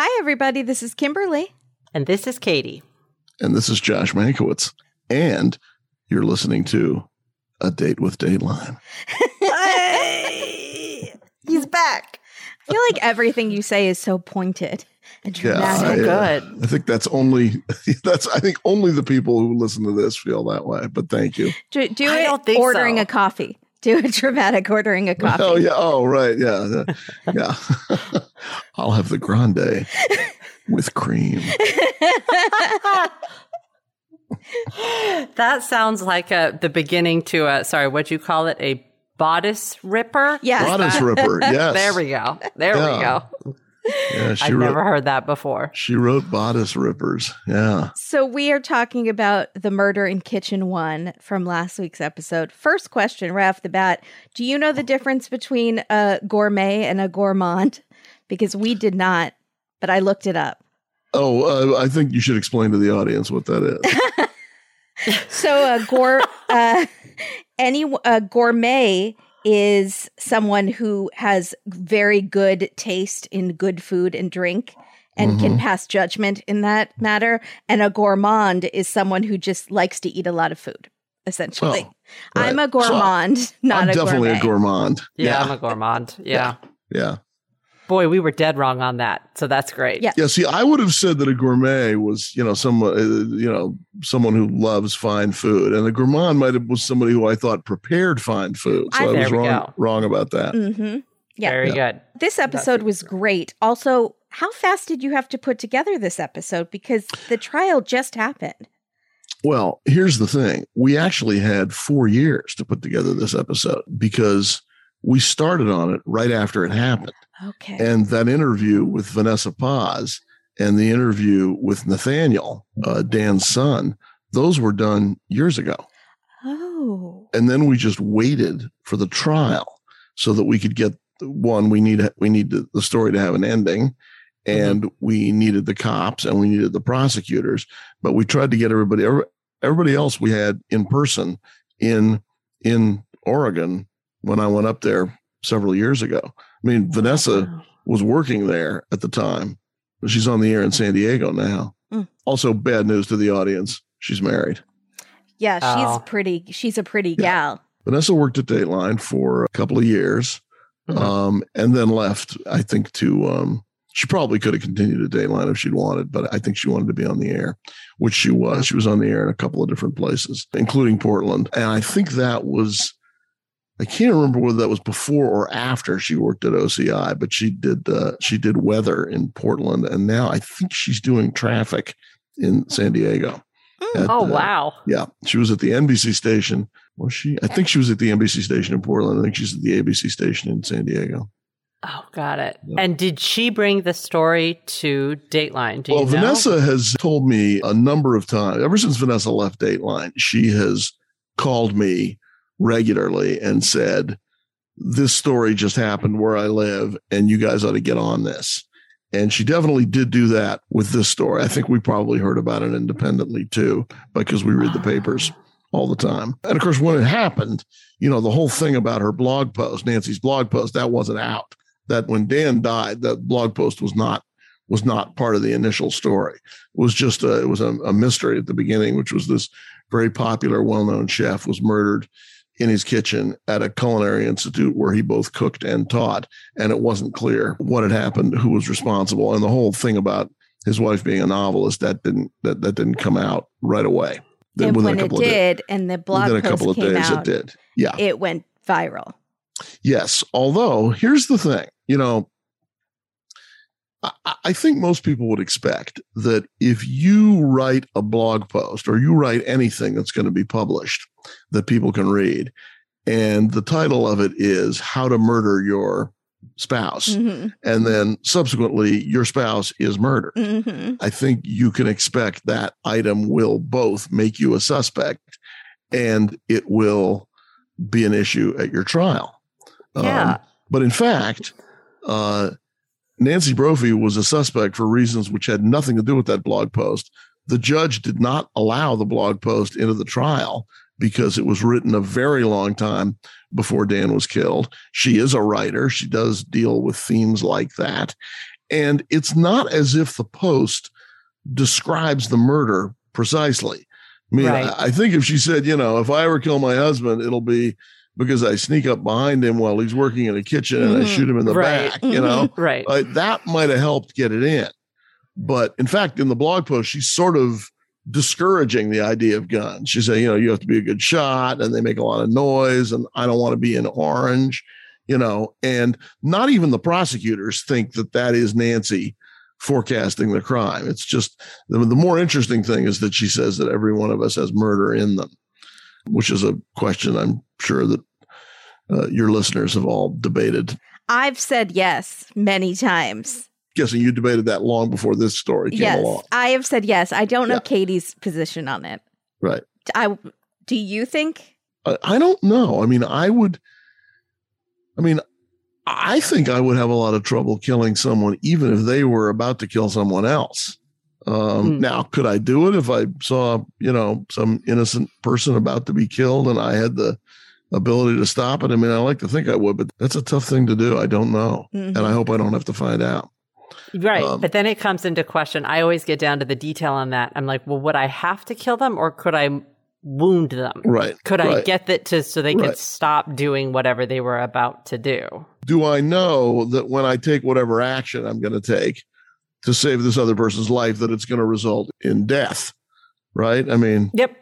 Hi, everybody. This is Kimberly. And this is Katie. And this is Josh Mankiewicz. And you're listening to A Date with Dateline. He's back. I feel like everything you say is so pointed and Yeah, dramatic. So I, uh, good. I think that's only that's I think only the people who listen to this feel that way. But thank you. do do I it think ordering so. a coffee. Do a dramatic ordering a coffee. Oh yeah. Oh right. Yeah. Yeah. yeah. I'll have the grande with cream. that sounds like a, the beginning to a, sorry, what'd you call it? A bodice ripper? Yes. Bodice ripper. Yes. There we go. There we go. Yeah. She I've wrote. never heard that before. She wrote bodice rippers. Yeah. So we are talking about the murder in Kitchen One from last week's episode. First question, right off the bat: Do you know the difference between a gourmet and a gourmand? Because we did not, but I looked it up. Oh, uh, I think you should explain to the audience what that is. So a gour, uh, any a gourmet is someone who has very good taste in good food and drink and can mm-hmm. pass judgment in that matter. And a gourmand is someone who just likes to eat a lot of food. Essentially, Oh, I'm a right. So, gourmand, not I'm a definitely gourmet. a gourmand. Yeah, I'm a gourmand. Yeah. yeah. Boy, we were dead wrong on that. So that's great. Yeah. Yeah, see, I would have said that a gourmet was, you know, someone, uh, you know, someone who loves fine food, and a gourmand might have was somebody who I thought prepared fine food. So I- I, was wrong, go. wrong about that. Mm-hmm. Yeah. Very good. This episode was great. Also, how fast did you have to put together this episode? Because the trial just happened. Well, here's the thing: we actually had four years to put together this episode because we started on it right after it happened, Okay. and that interview with Vanessa Paz and the interview with Nathaniel, uh, Dan's son, those were done years ago. oh. and then we just waited for the trial so that we could get one we need we need the the story to have an ending and we needed the cops and we needed the prosecutors but we tried to get everybody everybody else we had in person in in Oregon when I went up there several years ago I mean Vanessa Wow. was working there at the time but she's on the air in San Diego now Mm. also bad news to the audience she's married Yeah, she's Oh. pretty. She's a pretty Yeah. gal. Vanessa worked at Dateline for a couple of years, Mhm. um, and then left. I think to um, she probably could have continued at Dateline if she'd wanted, but I think she wanted to be on the air, which she was. She was on the air in a couple of different places, including Portland, and I think that was. I can't remember whether that was before or after she worked at OCI, but she did uh, she did weather in Portland, and now I think she's doing traffic in San Diego. Mm. at, Oh, uh, wow. yeah, she was at the NBC station. Was she? I think she was at the NBC station in Portland. I think she's at the ABC station in San Diego. Oh, got it. Yeah. And did she bring the story to Dateline? Do well, you know? Vanessa has told me a number of times, ever since Vanessa left Dateline, she has called me regularly and said, This story just happened where I live, and you guys ought to get on this. And she definitely did do that with this story. I think we probably heard about it independently too, because we read the papers all the time. And of course, when it happened, you know, the whole thing about her blog post, Nancy's blog post, that wasn't out. That when Dan died, that blog post was not was not part of the initial story. It was just a, it was a, a mystery at the beginning, which was this very popular, well-known chef was murdered in his kitchen at a culinary institute where he both cooked and taught, and it wasn't clear what had happened, who was responsible, and the whole thing about his wife being a novelist that didn't that that didn't come out right away. and Within when a it couple of days, did, and the blog within a couple of days, out, it did. Yeah. it went viral. Yes. Although here's the thing, you know, I, think most people would expect that if you write a blog post or you write anything that's going to be published that people can read, and the title of it is How to Murder Your Spouse, Mhm, and then subsequently your spouse is murdered. mhm. I think you can expect that item will both make you a suspect and it will be an issue at your trial. Um, Yeah. but in fact, uh, Nancy Brophy was a suspect for reasons which had nothing to do with that blog post. The judge did not allow the blog post into the trial because it was written a very long time before Dan was killed. She is a writer. She does deal with themes like that. And it's not as if the post describes the murder precisely. I mean, Right. I, I think if she said, you know, if I ever kill my husband, it'll be because I sneak up behind him while he's working in a kitchen and I Mhm. shoot him in the Right. back, you know, Right. uh, that might have helped get it in. But in fact, in the blog post, she's sort of discouraging the idea of guns. She said, you know, you have to be a good shot and they make a lot of noise and I don't want to be in orange, you know, and not even the prosecutors think that that is Nancy forecasting the crime. It's just the, the more interesting thing is that she says that every one of us has murder in them, which is a question I'm sure that uh, your listeners have all debated. I've said yes many times. Guessing you debated that long before this story came yes, along. I have said yes. I don't know Yeah. Katie's position on it. Right. I do you think? I, I don't know. I mean, I would, I mean, I think I would have a lot of trouble killing someone, even if they were about to kill someone else. Um, Hmm. Now, could I do it if I saw, you know, some innocent person about to be killed and I had the ability to stop it? I mean, I like to think I would, but that's a tough thing to do. I don't know. Mhm. And I hope I don't have to find out. Right. Um, but then it comes into question. I always get down to the detail on that. I'm like, well, would I have to kill them or could I wound them? Right. Could I get that to so they Right. could stop doing whatever they were about to do? do I know that when I take whatever action I'm going to take to save this other person's life, that it's going to result in death? Right. I mean, Yep.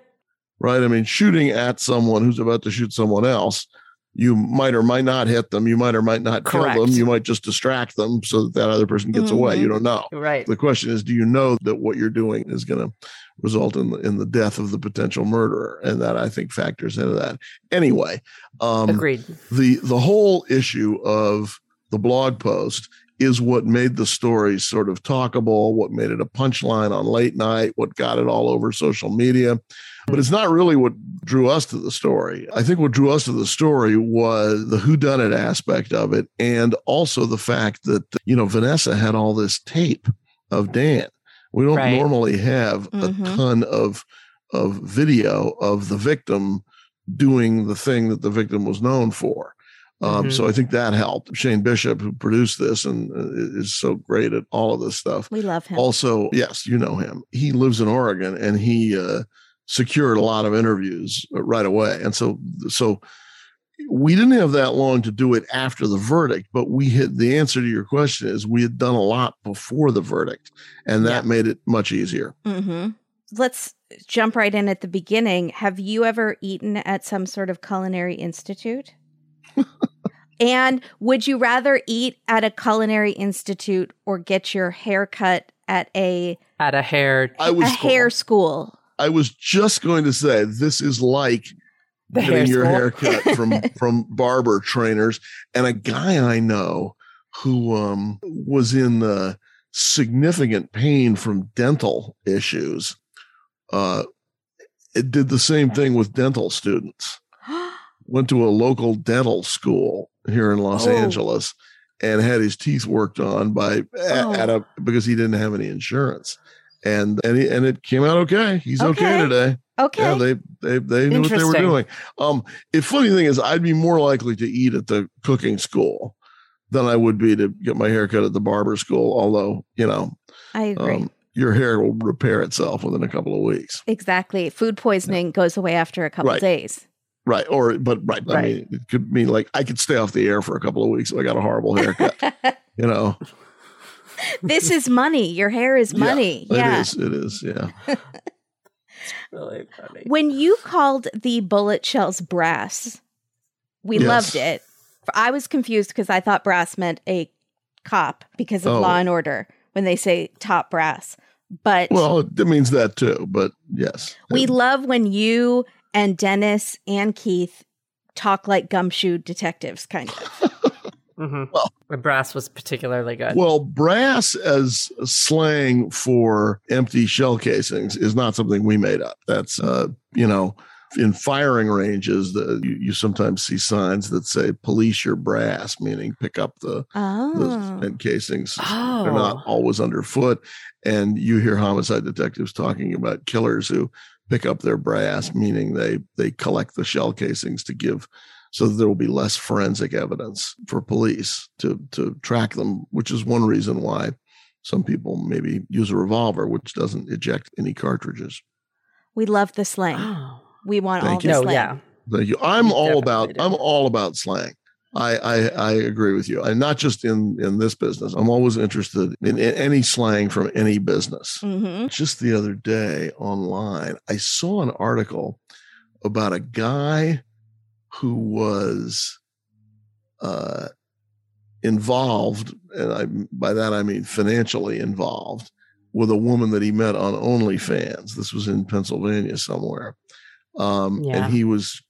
Right. I mean, shooting at someone who's about to shoot someone else, you might or might not hit them. You might or might not kill them. You might just distract them so that that other person gets away. Mhm. You don't know. Right. The question is, do you know that what you're doing is going to result in the, in the death of the potential murderer? And that I think factors into that. Anyway, um, Agreed. the the whole issue of the blog post is what made the story sort of talkable, what made it a punchline on late night, what got it all over social media. But it's not really what drew us to the story. I think what drew us to the story was the whodunit aspect of it, and also the fact that you know Vanessa had all this tape of Dan. We don't Right. normally have a Mhm. ton of of video of the victim doing the thing that the victim was known for. Um, Mhm. So I think that helped. Shane Bishop, who produced this and uh, is so great at all of this stuff. We love him. Also, yes, you know him. He lives in Oregon and he uh, secured a lot of interviews uh, right away. And so, so we didn't have that long to do it after the verdict, but we had the answer to your question is we had done a lot before the verdict, and that Yeah. made it much easier. Mm-hmm. Let's jump right in at the beginning. Have you ever eaten at some sort of culinary institute? and would you rather eat at a culinary institute or get your hair cut at a, At a hair. I a was hair school? I was just going to say this is like The getting hair your haircut from from barber trainers and a guy I know who um, was in uh, significant pain from dental issues. Uh, it did the same thing with dental students. Went to a local dental school here in Los Oh. Angeles and had his teeth worked on by at, Oh. at a because he didn't have any insurance. And and he, and it came out okay. He's okay, Okay. today. okay. Yeah, they they they knew what they were doing. Um, the funny thing is, I'd be more likely to eat at the cooking school than I would be to get my haircut at the barber school. Although you know, I agree. um, your hair will repair itself within a couple of weeks, exactly. Food poisoning goes away after a couple Right. days. right? Or but right, I mean, it could mean like I could stay off the air for a couple of weeks if I got a horrible haircut. you know, this is money. Your hair is money. Yeah. it is. It is. Yeah. Really funny. When you called the bullet shells brass, we Yes. loved it. I was confused because I thought brass meant a cop because of Oh. law and order when they say top brass. But Well, it, it means that too. But yes, we It- love when you and Dennis and Keith talk like gumshoe detectives, kind of. hmm Well- the brass was particularly good. Well, brass as slang for empty shell casings is not something we made up. That's, uh, you know, in firing ranges, the, you, you sometimes see signs that say "police your brass," meaning pick up the, the Oh. spent casings. oh, They're not always underfoot, and you hear homicide detectives talking about killers who pick up their brass, meaning they they collect the shell casings to give so that there will be less forensic evidence for police to to track them, which is one reason why some people maybe use a revolver, which doesn't eject any cartridges. We love the slang. Oh. We want Thank all you. the No, slang. yeah. Thank you. I'm We all about do. I'm all about slang. I, I I agree with you. And not just in in this business. I'm always interested in, in any slang from any business. hmm Just the other day online, I saw an article about a guy who was uh, involved, and I by that I mean financially involved, with a woman that he met on OnlyFans. This was in Pennsylvania somewhere, um, Yeah. and he was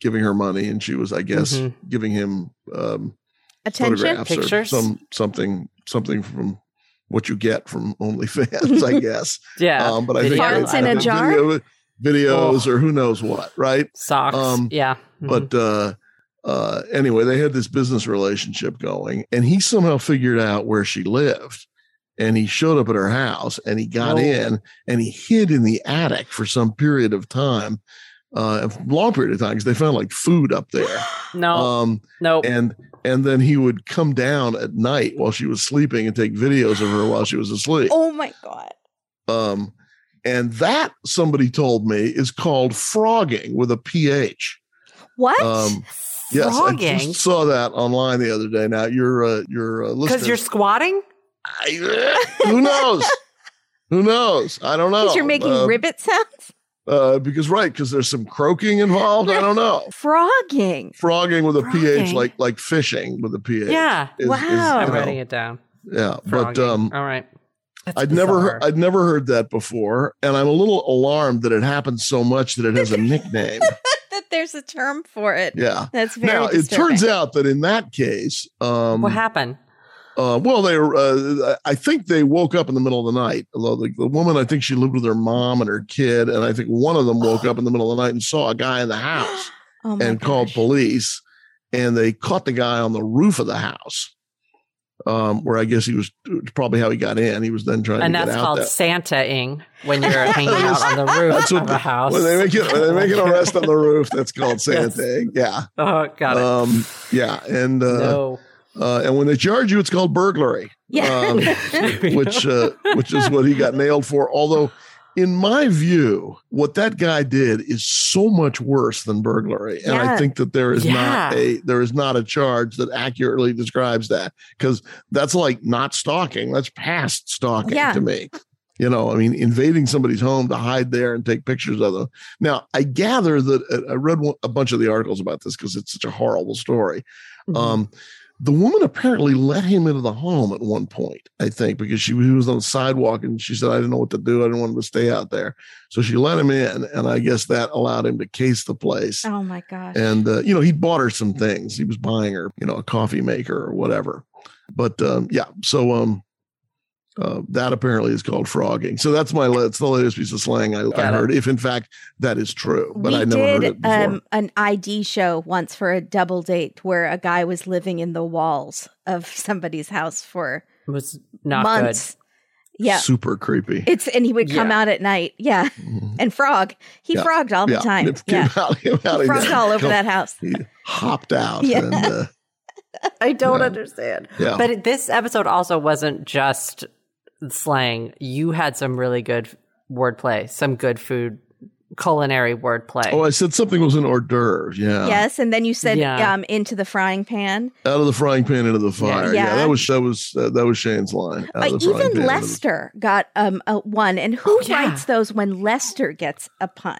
giving her money, and she was, I guess, Mhm. giving him um, Attention. photographs or Pictures? some something something from what you get from OnlyFans, I guess. Yeah. Um, but I think Video, Farts I in a think jar? video- videos or who knows what, right? Socks. um, yeah. Mhm. But uh, uh, anyway, they had this business relationship going, and he somehow figured out where she lived. And he showed up at her house and he got Oh. in and he hid in the attic for some period of time, uh, a long period of time, because they found like food up there. no, Um, no. and and then he would come down at night while she was sleeping and take videos of her while she was asleep. Oh my god. Um, and that somebody told me is called phrogging with a ph. What? Um, yes, I just saw that online the other day. Now you're uh, you're uh, Because you're squatting? I- who knows? who knows? I don't know. Because you're making Uh, ribbit sounds? uh, because right, because there's some croaking involved. I don't know. Phrogging. Phrogging with a ph, like like phishing with a ph. Yeah. is- is, Wow. you I'm know, writing it down. Yeah, but um, All right. That's I'd never bizarre. heard, I'd never heard that before, and I'm a little alarmed that it happens so much that it has a nickname. That there's a term for it. Yeah. That's very Now it turns out that in that case, um, what happened? uh, well, they were. Uh, I think they woke up in the middle of the night. Although the, the woman, I think she lived with her mom and her kid, and I think one of them woke up in the middle of the night and saw a guy in the house oh my and called police, and they caught the guy on the roof of the house. Um, where I guess he was probably how he got in. He was then trying And to that's get out. called that- Santa-ing when you're hanging out on the roof That's what of a house. When they make it, when they make an arrest on the roof, that's called Santa-ing. Yeah, Oh, got it. um, yeah, and uh, no. uh, and when they charge you, it's called burglary, Yeah. um, which uh, which is what he got nailed for. Although, in my view, what that guy did is so much worse than burglary, and I think that there is not a there is not a charge that accurately describes that because that's like not stalking. That's past stalking Yeah. to me. You know, I mean, invading somebody's home to hide there and take pictures of them. Now, I gather that I read a bunch of the articles about this because it's such a horrible story. Mhm. Um, the woman apparently let him into the home at one point, I think, because she was on the sidewalk and she said, I didn't know what to do. I didn't want him to stay out there. So she let him in. And I guess that allowed him to case the place. oh my gosh. And, uh, you know, he bought her some things. He was buying her, you know, a coffee maker or whatever. But um, yeah, so um, uh, that apparently is called phrogging. So that's my that's the latest piece of slang I, I heard. If in fact that is true, but we I never heard did it before. um, an ID show once for a double date where a guy was living in the walls of somebody's house for It was not months. Yeah. super creepy. It's and he would come Yeah. out at night. Yeah. Mhm. And frog. He Yeah. frogged all the time. Yeah. came out- came out He frogged all over Come- that house. He hopped out. Yeah. And, uh. I don't Yeah. understand. yeah. But this episode also wasn't just slang. You had some really good wordplay, some good food culinary wordplay. oh, I said something was an hors d'oeuvre. Yeah. Yes, and then you said Yeah. um into the frying pan. Out of the frying pan into the fire. Yeah. Yeah. that was that was uh, that was Shane's line. Out Uh, of the frying pan even into the- Lester got um a one. And who Oh, yeah. writes those when Lester gets a pun?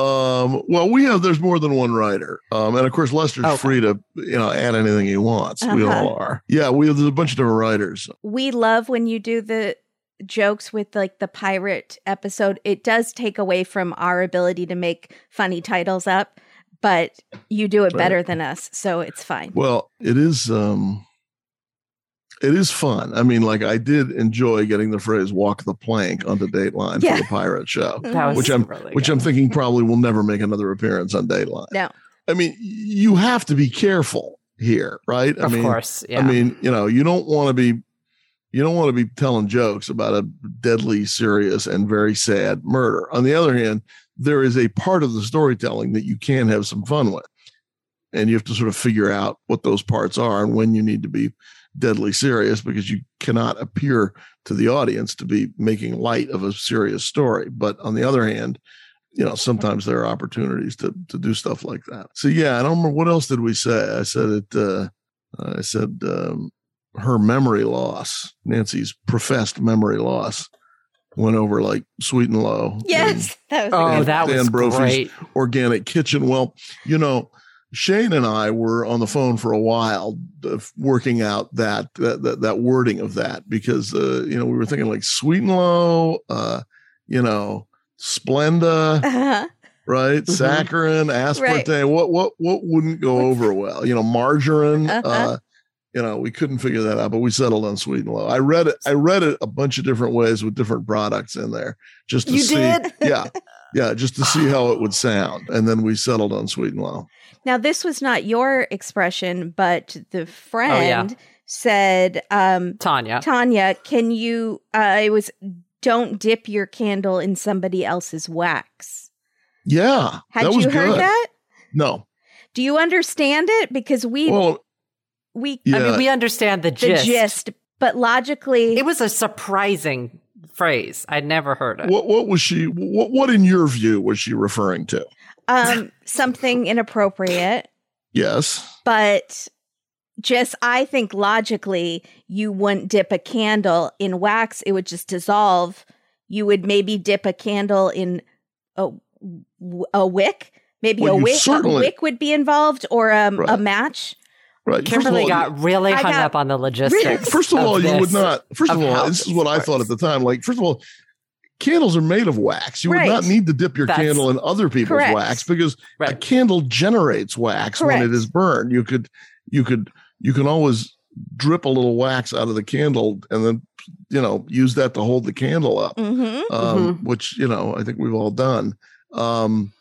Um, well, we have there's more than one writer, um, and of course Lester's Okay. free to you know add anything he wants. We Uh-huh. all are. Yeah, we have there's a bunch of different writers. We love when you do the jokes with like the pirate episode. It does take away from our ability to make funny titles up, but you do it Right. better than us, so it's fine. Well, it is um, it is fun. I mean, like I did enjoy getting the phrase "walk the plank" on the Dateline Yeah. for the pirate show. that was which I'm- really which good. I'm thinking probably will never make another appearance on Dateline. No. I mean, you have to be careful here, right? I of mean, course. Yeah. I mean, you know, you don't want to be you don't want to be telling jokes about a deadly, serious, and very sad murder. On the other hand, there is a part of the storytelling that you can have some fun with. and you have to sort of figure out what those parts are and when you need to be deadly serious because you cannot appear to the audience to be making light of a serious story. But on the other hand, you know, sometimes there are opportunities to to do stuff like that. So yeah, I don't remember what else did we say. I said it. Uh, I said um, her memory loss, Nancy's professed memory loss, went over like sweet and low. Yes, that was Oh, good. that Dan was Brophy's great. organic kitchen. Well, you know, Shane and I were on the phone for a while uh, working out that, that that that wording of that because uh, you know we were thinking like sweet and low, uh, you know, Splenda, Uh-huh. right? Mhm. Saccharin, aspartame. What what what wouldn't go over well? You know, margarine. Uh-huh. Uh, you know, we couldn't figure that out, but we settled on sweet and low. I read it. I read it a bunch of different ways with different products in there, just to You see. Yeah, yeah, just to see how it would sound, and then we settled on sweet and low. Now, this was not your expression, but Oh, the friend said, um, Tanya. Tanya, can you, uh, it was, don't dip your candle in somebody else's wax. Yeah, Had that was you heard good. that? No, Do you understand it? Because we, well, we, yeah, I mean, we understand the the gist. gist, but logically, It was a surprising phrase. I'd never heard it. what what was she? What what in your view was she referring to? Um, something inappropriate. Yes, but just I think logically you wouldn't dip a candle in wax it would just dissolve you would maybe dip a candle in a a wick maybe Well, a you wick a certainly- wick would be involved or um, a match right. Kimberly all, got really I hung got up on the logistics. First of all, you would this. not. First of of all, this is this what I thought at the time. Like, first of all, candles are made of wax. You Right. would not need to dip your That's- candle in other people's Correct. wax because a candle generates wax when it is burned. You could, you could, you can always drip a little wax out of the candle and then, you know, use that to hold the candle up. mm-hmm. Um, Mm-hmm. which you know I think we've all done. Um,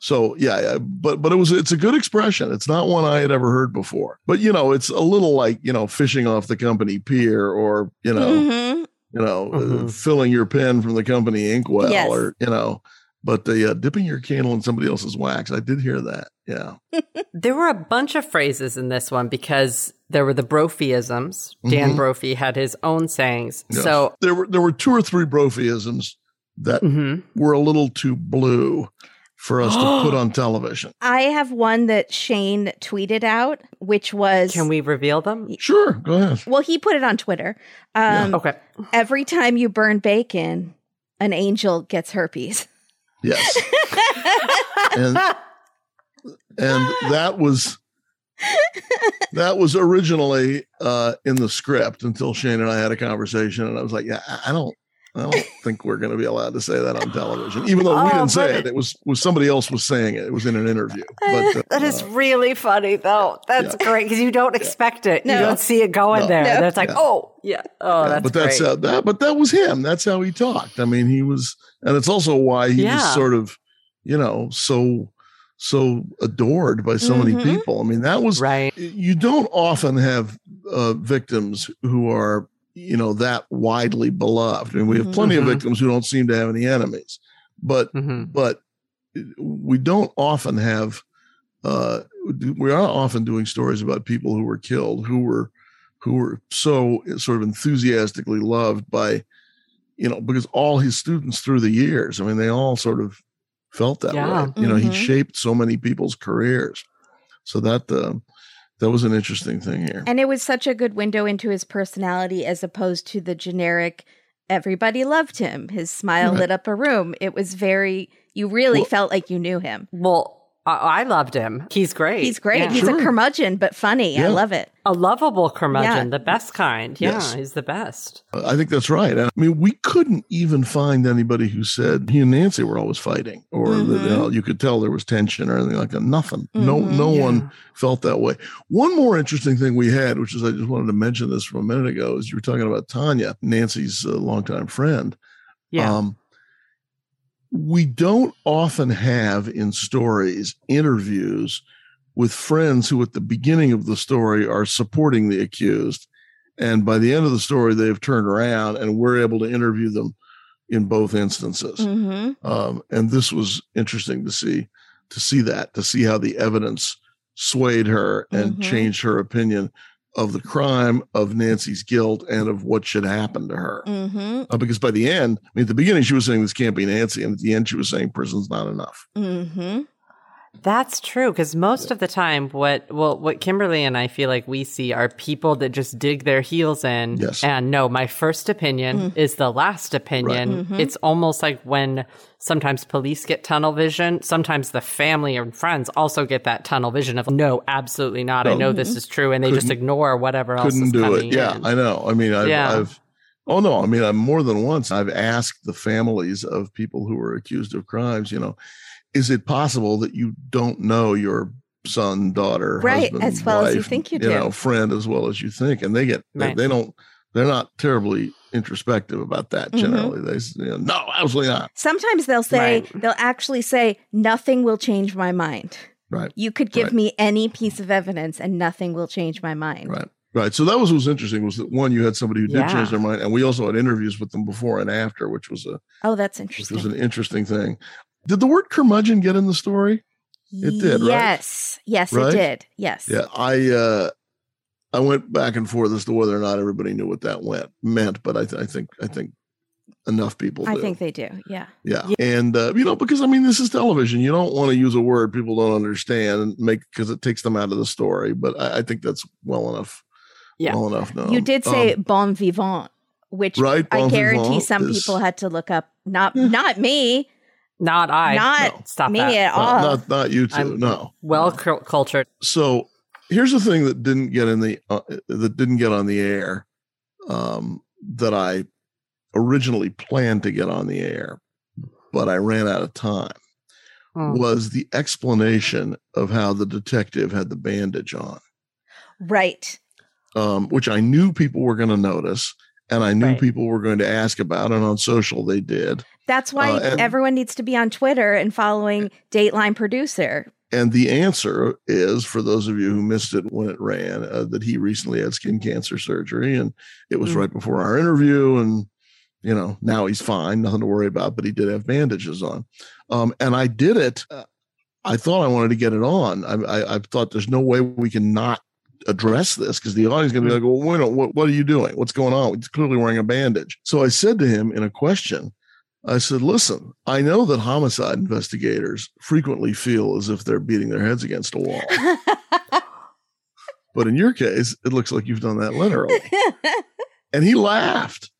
so yeah, yeah, but but it was it's a good expression. It's not one I had ever heard before. But you know, it's a little like you know fishing off the company pier, or you know, mm-hmm. You know, uh, Mhm. filling your pen from the company inkwell, Yes. or you know. But the uh, dipping your candle in somebody else's wax, I did hear that. Yeah, There were a bunch of phrases in this one because there were the Brophyisms. Dan Mhm. Brophy had his own sayings. Yes. So, there were there were two or three Brophyisms that mhm. were a little too blue for us to put on television. I have one that Shane tweeted out which was can we reveal them? Sure, go ahead. well he put it on Twitter um, Okay. every time you burn bacon an angel gets herpes Yes. and and that was that was originally uh in the script until Shane and I had a conversation and I was like, yeah, I I don't I don't think we're going to be allowed to say that on television, even though we Oh, didn't say it. It was was somebody else was saying it. It was in an interview. But uh, That is really funny, though. That's great because you don't expect it. You don't see it going No. there. No. That's like, Yeah. oh, yeah. Oh, yeah, that's but that's great. how that but that was him. That's how he talked. I mean, he was, and it's also why he Yeah. was sort of, you know, so so adored by so many Mhm. people. I mean, that was right. you don't often have uh, victims who are you know that widely beloved. I mean, we have Mhm. plenty of Mhm. victims who don't seem to have any enemies, but hmm but we don't often have. Uh, we are often doing stories about people who were killed, who were who were so sort of enthusiastically loved by, you know, because all his students through the years. I mean, they all sort of felt that Yeah. way. You know, he Mhm. shaped so many people's careers. So that uh, that was an interesting thing here. And it was such a good window into his personality as opposed to the generic everybody loved him. His smile Right. lit up a room. It was very you really Well- felt like you knew him. Well, I, I loved him. He's great. He's great. Yeah. He's Sure. a curmudgeon, but funny. I love it. a lovable curmudgeon, Yeah. the best kind. Yeah, Yes. he's the best. I think that's right. I mean, we couldn't even find anybody who said he and Nancy were always fighting, or that, you, know, you could tell there was tension or anything like that. Nothing. No, Mhm. no Yeah. one felt that way. One more interesting thing we had, which is I just wanted to mention this from a minute ago, is you were talking about Tanya, Nancy's uh, longtime friend. Yeah. Um, we don't often have in stories interviews with friends who, at the beginning of the story, are supporting the accused. And by the end of the story, they've turned around and we're able to interview them in both instances. hmm Um, and this was interesting to see, to see that, to see how the evidence swayed her and Mhm. changed her opinion of the crime, of Nancy's guilt, and of what should happen to her. Mm-hmm. Uh, because by the end, I mean, at the beginning, she was saying this can't be Nancy, and at the end, she was saying prison's not enough. Mm-hmm. That's true because most of the time, what well, what Kimberly and I feel like we see are people that just dig their heels in. Yes. And no, my first opinion is the last opinion. Mhm. It's almost like when sometimes police get tunnel vision. Sometimes the family and friends also get that tunnel vision of no, absolutely not. I No. know this is true, and they just Couldn't- ignore whatever else Couldn't do it. Yeah, in. I know. I mean, I've, Yeah. I've, oh no, I mean, I'm more than once, I've asked the families of people who were accused of crimes, you know, is it possible that you don't know your son, daughter, Right, husband, as well as you think you you do. know, friend as well as you think, and they get they, Right. they don't they're not terribly introspective about that. Mhm. Generally, they say, you know, no, absolutely not. Sometimes they'll say, Right. they'll actually say, nothing will change my mind. Right. You could give Right. me any piece of evidence and nothing will change my mind. Right. Right. So that was what was interesting was that one, you had somebody who did Yeah. change their mind, and we also had interviews with them before and after, which was a Oh, that's which interesting. was an interesting thing. Did the word curmudgeon get in the story? It did, right? Yes. Yes, Right? it did. Yes. Yeah, I uh I went back and forth as to whether or not everybody knew what that went meant, but I, th- I think I think enough people I think they do. Yeah. yeah. and uh, you know because I mean this is television. You don't want to use a word people don't understand and make because it takes them out of the story. But I, I think that's well enough. Yeah. well enough. known. You did say Um, bon vivant, which right. I guarantee some is- people had to look up. Not not me. Not I. Not No. Stop me that. at no, all. not not you 2 I'm- no. Well cul- cultured. so here's the thing that didn't get in the uh, that didn't get on the air um, that I originally planned to get on the air, but I ran out of time. Hmm. Was the explanation of how the detective had the bandage on, right. um, which I knew people were going to notice, and I knew Right. people were going to ask about, and on social they did. That's why Uh, and- everyone needs to be on Twitter and following Dateline producer. And the answer is, for those of you who missed it when it ran, uh, that he recently had skin cancer surgery, and it was Mm. right before our interview. And you know, now he's fine, nothing to worry about. But he did have bandages on, um, and I did it. Uh, I thought I wanted to get it on. I, I, I thought there's no way we can not address this because the audience is going to be like, "Well, wait, what, what are you doing? What's going on? He's clearly wearing a bandage." So I said to him in a question. I said, listen, I know that homicide investigators frequently feel as if they're beating their heads against a wall. But in your case, it looks like you've done that literally. And he laughed.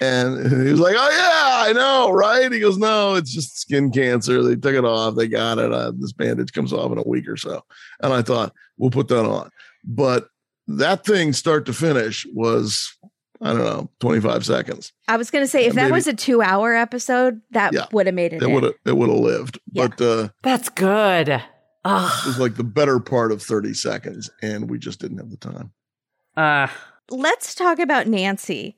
And he was like, Oh, yeah, I know, right? He goes, No, it's just skin cancer. They took it off. They got it. Uh, this bandage comes off in a week or so. And I thought, We'll put that on. But that thing, start to finish, was, I don't know, 25 seconds. I was going to say, if that Maybe- was a two hour episode, that Yeah. would have made it. It would have it would have lived. Yeah. But uh That's good. it was like the better part of 30 seconds, and we just didn't have the time. Uh, Let's talk about Nancy.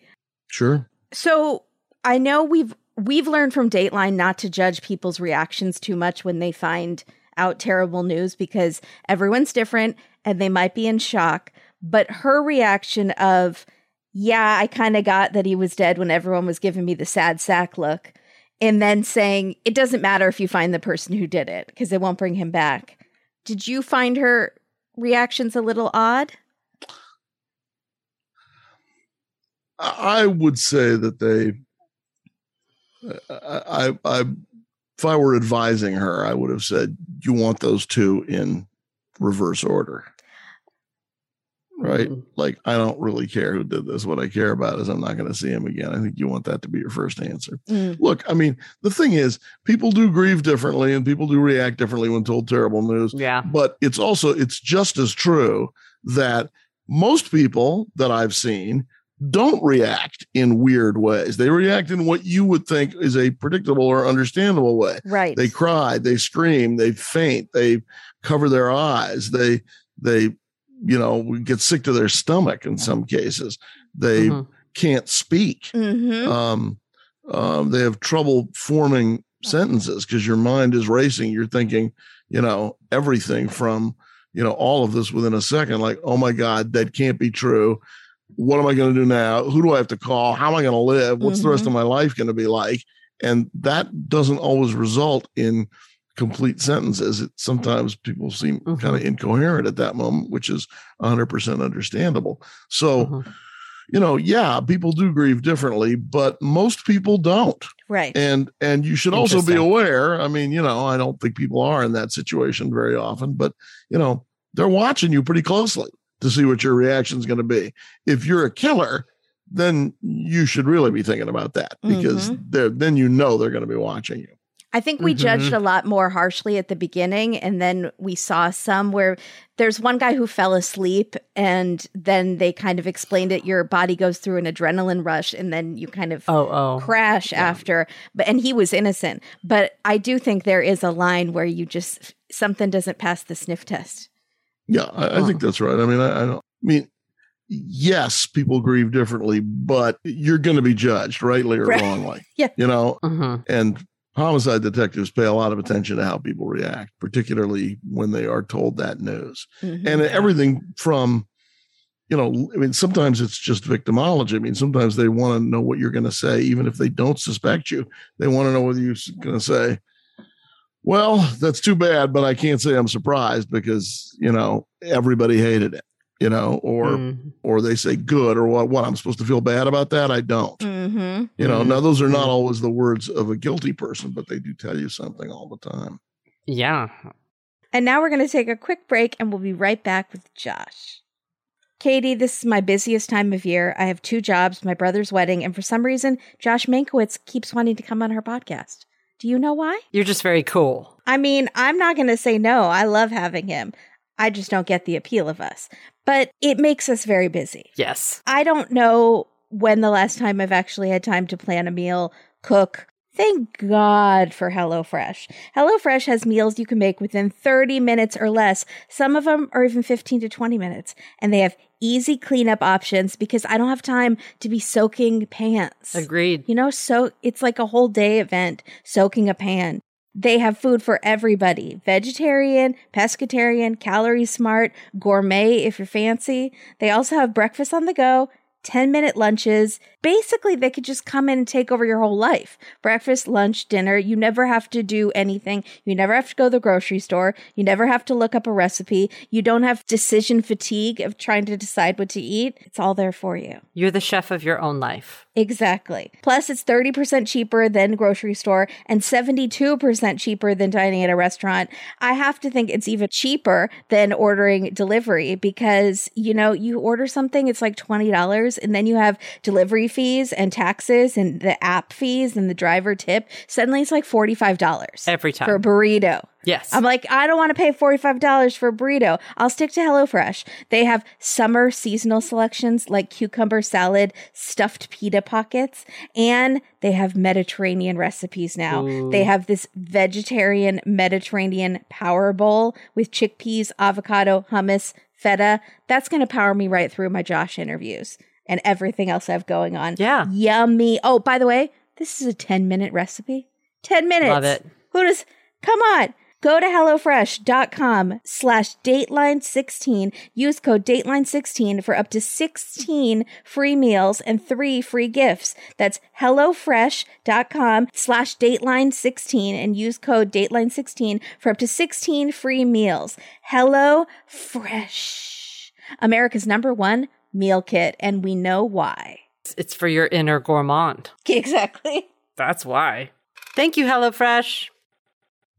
Sure. So I know we've we've learned from Dateline not to judge people's reactions too much when they find out terrible news because everyone's different and they might be in shock. But her reaction of, yeah, I kind of got that he was dead when everyone was giving me the sad sack look, and then saying it doesn't matter if you find the person who did it because it won't bring him back. Did you find her reactions a little odd? I would say that they, I, I, I, if I were advising her, I would have said, you want those two in reverse order. Right. mm, Like, I don't really care who did this. What I care about is I'm not going to see him again. I think you want that to be your first answer. Mm. Look, I mean, the thing is, people do grieve differently and people do react differently when told terrible news. Yeah. but it's also it's just as true that most people that i've seen don't react in weird ways they react in what you would think is a predictable or understandable way Right. they cry they scream they faint they cover their eyes they they you know get sick to their stomach in some cases they Mhm. can't speak hmm um, um, they have trouble forming sentences because your mind is racing. You're thinking, you know, everything from, you know, all of this within a second. Like, oh my God, that can't be true. What am I going to do now? Who do I have to call? How am I going to live? What's the rest of my life going to be like? And that doesn't always result in complete sentences. It sometimes people seem Mhm. kind of incoherent at that moment, which is 100% understandable. So, Mhm. you know, yeah, people do grieve differently, but most people don't. Right. And and you should also be aware. I mean, you know, I don't think people are in that situation very often, but you know, they're watching you pretty closely to see what your reaction is going to be. If you're a killer, then you should really be thinking about that because they're then you know they're going to be watching you. I think we Mhm. judged a lot more harshly at the beginning, and then we saw some where there's one guy who fell asleep, and then they kind of explained it. Your body goes through an adrenaline rush, and then you kind of Oh, oh. crash after. But and he was innocent. But I do think there is a line where you just something doesn't pass the sniff test. Yeah, I, I think that's right. I mean, I, I don't. I mean, yes, people grieve differently, but you're going to be judged rightly or Right. wrongly. Yeah. you know, Mhm. and homicide detectives pay a lot of attention to how people react, particularly when they are told that news. Mhm. And everything from, you know, I mean, sometimes it's just victimology. I mean, sometimes they want to know what you're going to say, even if they don't suspect you. They want to know whether you're going to say, well, that's too bad, but I can't say I'm surprised because, you know, everybody hated it, you know, or, Mm. or they say good or what, what I'm supposed to feel bad about that. I don't. Mhm. You know, Mhm. now those are not Mhm. always the words of a guilty person, but they do tell you something all the time. Yeah. And now we're going to take a quick break and we'll be right back with Josh. Katie, this is my busiest time of year. I have two jobs, my brother's wedding, and for some reason, Josh Mankiewicz keeps wanting to come on her podcast. Do you know why? You're just very cool. I mean, I'm not going to say no. I love having him. I just don't get the appeal of us. But it makes us very busy. Yes. I don't know when the last time I've actually had time to plan a meal, cook. Thank God for HelloFresh. HelloFresh has meals you can make within 30 minutes or less. Some of them are even 15 to 20 minutes. And they have easy cleanup options because I don't have time to be soaking pans. Agreed. You know, so it's like a whole day event soaking a pan. They have food for everybody vegetarian, pescatarian, calorie smart, gourmet if you're fancy. They also have breakfast on the go, 10 minute lunches. Basically, they could just come in and take over your whole life. Breakfast, lunch, dinner. You never have to do anything. You never have to go to the grocery store. You never have to look up a recipe. You don't have decision fatigue of trying to decide what to eat. It's all there for you. You're the chef of your own life. Exactly. Plus, it's 30% cheaper than grocery store and 72% cheaper than dining at a restaurant. I have to think it's even cheaper than ordering delivery because, you know, you order something, it's like $20, and then you have delivery fees and taxes and the app fees and the driver tip. Suddenly it's like $45 Every time. for a burrito. yes. I'm like, I don't want to pay $45 for a burrito. I'll stick to HelloFresh. They have summer seasonal selections like cucumber salad, stuffed pita pockets, and they have Mediterranean recipes now. Ooh. They have this vegetarian Mediterranean power bowl with chickpeas, avocado, hummus, feta. That's going to power me right through my Josh interviews and everything else I have going on. Yeah. Yummy. Oh, by the way, this is a 10 minute recipe. 10 minutes. Love it. Who does, come on. Go to HelloFresh.com slash Dateline16. Use code Dateline16 for up to 16 free meals and three free gifts. That's HelloFresh.com slash Dateline16 and use code Dateline16 for up to 16 free meals. Hello Fresh. America's number one meal kit, and we know why. It's- It's for your inner gourmand. Exactly. That's why. Thank you, HelloFresh.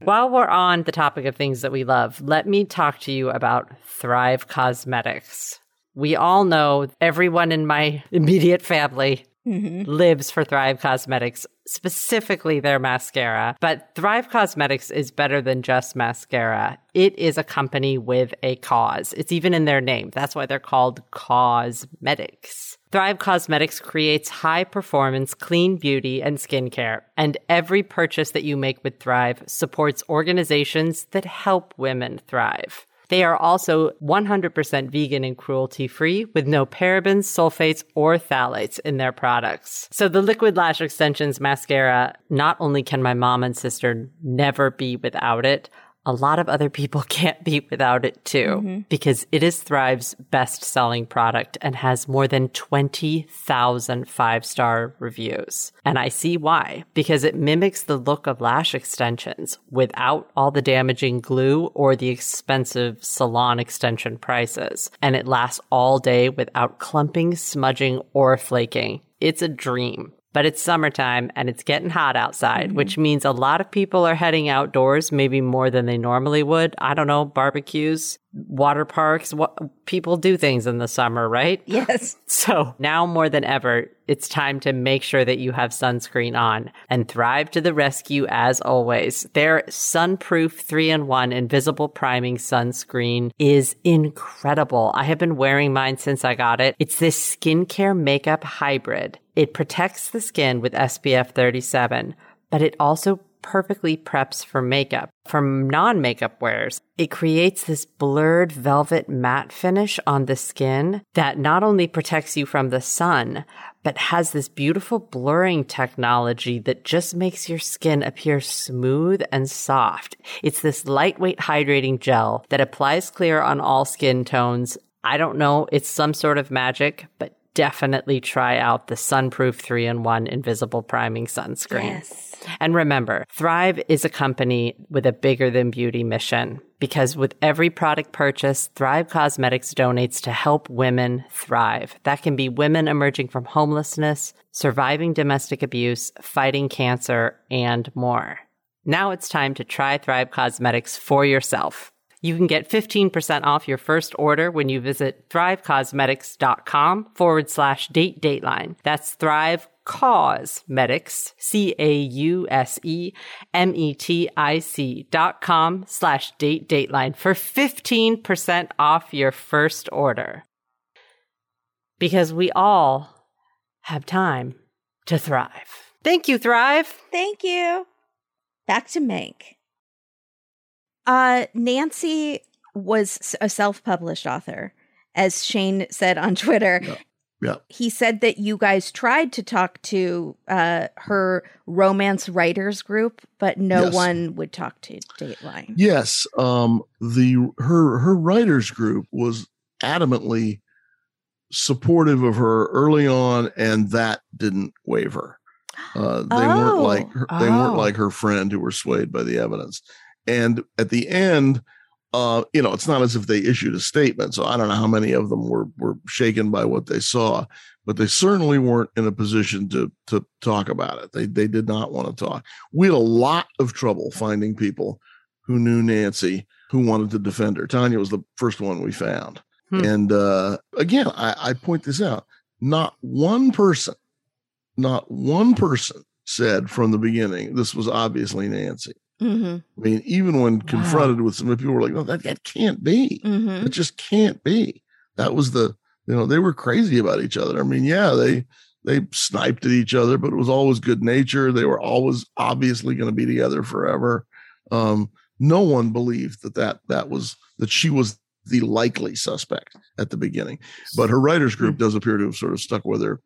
While we're on the topic of things that we love, let me talk to you about Thrive Causemetics. We all know everyone in my immediate family hmm lives for Thrive Causemetics, specifically their mascara. But Thrive Causemetics is better than just mascara. It is a company with a cause. It's even in their name. That's why they're called Causemetics. Thrive Causemetics creates high performance, clean beauty and skincare. And every purchase that you make with Thrive supports organizations that help women thrive. They are also 100% vegan and cruelty free with no parabens, sulfates, or phthalates in their products. So the Liquid Lash Extensions mascara, not only can my mom and sister never be without it, a lot of other people can't be without it too, mm-hmm. because it is Thrive's best selling product and has more than 20,000 five star reviews. And I see why, because it mimics the look of lash extensions without all the damaging glue or the expensive salon extension prices. And it lasts all day without clumping, smudging, or flaking. It's a dream but it's summertime and it's getting hot outside, mm-hmm. which means a lot of people are heading outdoors, maybe more than they normally would. I don't know, barbecues, water parks, what people do things in the summer, right? Yes. So now more than ever, it's time to make sure that you have sunscreen on and thrive to the rescue as always. Their sunproof three in one invisible priming sunscreen is incredible. I have been wearing mine since I got it. It's this skincare makeup hybrid. It protects the skin with SPF 37, but it also perfectly preps for makeup. For non makeup wears, it creates this blurred velvet matte finish on the skin that not only protects you from the sun, but has this beautiful blurring technology that just makes your skin appear smooth and soft. It's this lightweight hydrating gel that applies clear on all skin tones. I don't know, it's some sort of magic, but definitely try out the Sunproof 3 in 1 invisible priming sunscreen. Yes. And remember, Thrive is a company with a bigger than beauty mission because with every product purchase, Thrive Causemetics donates to help women thrive. That can be women emerging from homelessness, surviving domestic abuse, fighting cancer, and more. Now it's time to try Thrive Causemetics for yourself. You can get 15% off your first order when you visit thrivecausemetics.com forward slash date dateline. That's Thrive Causemetics, C-A-U-S-E-M-E-T-I-C dot com slash date dateline for 15% off your first order. Because we all have time to thrive. Thank you, Thrive. Thank you. Back to Mank. Uh, Nancy was a self-published author, as Shane said on Twitter. Yeah. yeah. He said that you guys tried to talk to uh, her romance writers group, but no yes. one would talk to Dateline. Yes, um, the her her writers group was adamantly supportive of her early on, and that didn't waver. Uh, they oh. weren't like her, they oh. weren't like her friend who were swayed by the evidence. And at the end, uh, you know, it's not as if they issued a statement. So I don't know how many of them were were shaken by what they saw, but they certainly weren't in a position to to talk about it. They they did not want to talk. We had a lot of trouble finding people who knew Nancy who wanted to defend her. Tanya was the first one we found. Hmm. And uh, again, I, I point this out. Not one person, not one person said from the beginning this was obviously Nancy. Mm-hmm. I mean, even when confronted wow. with some people were like, no, that, that can't be. Mm-hmm. It just can't be. That was the, you know, they were crazy about each other. I mean, yeah, they, they sniped at each other, but it was always good nature. They were always obviously going to be together forever. Um, no one believed that, that that was that she was the likely suspect at the beginning, but her writers group mm-hmm. does appear to have sort of stuck with her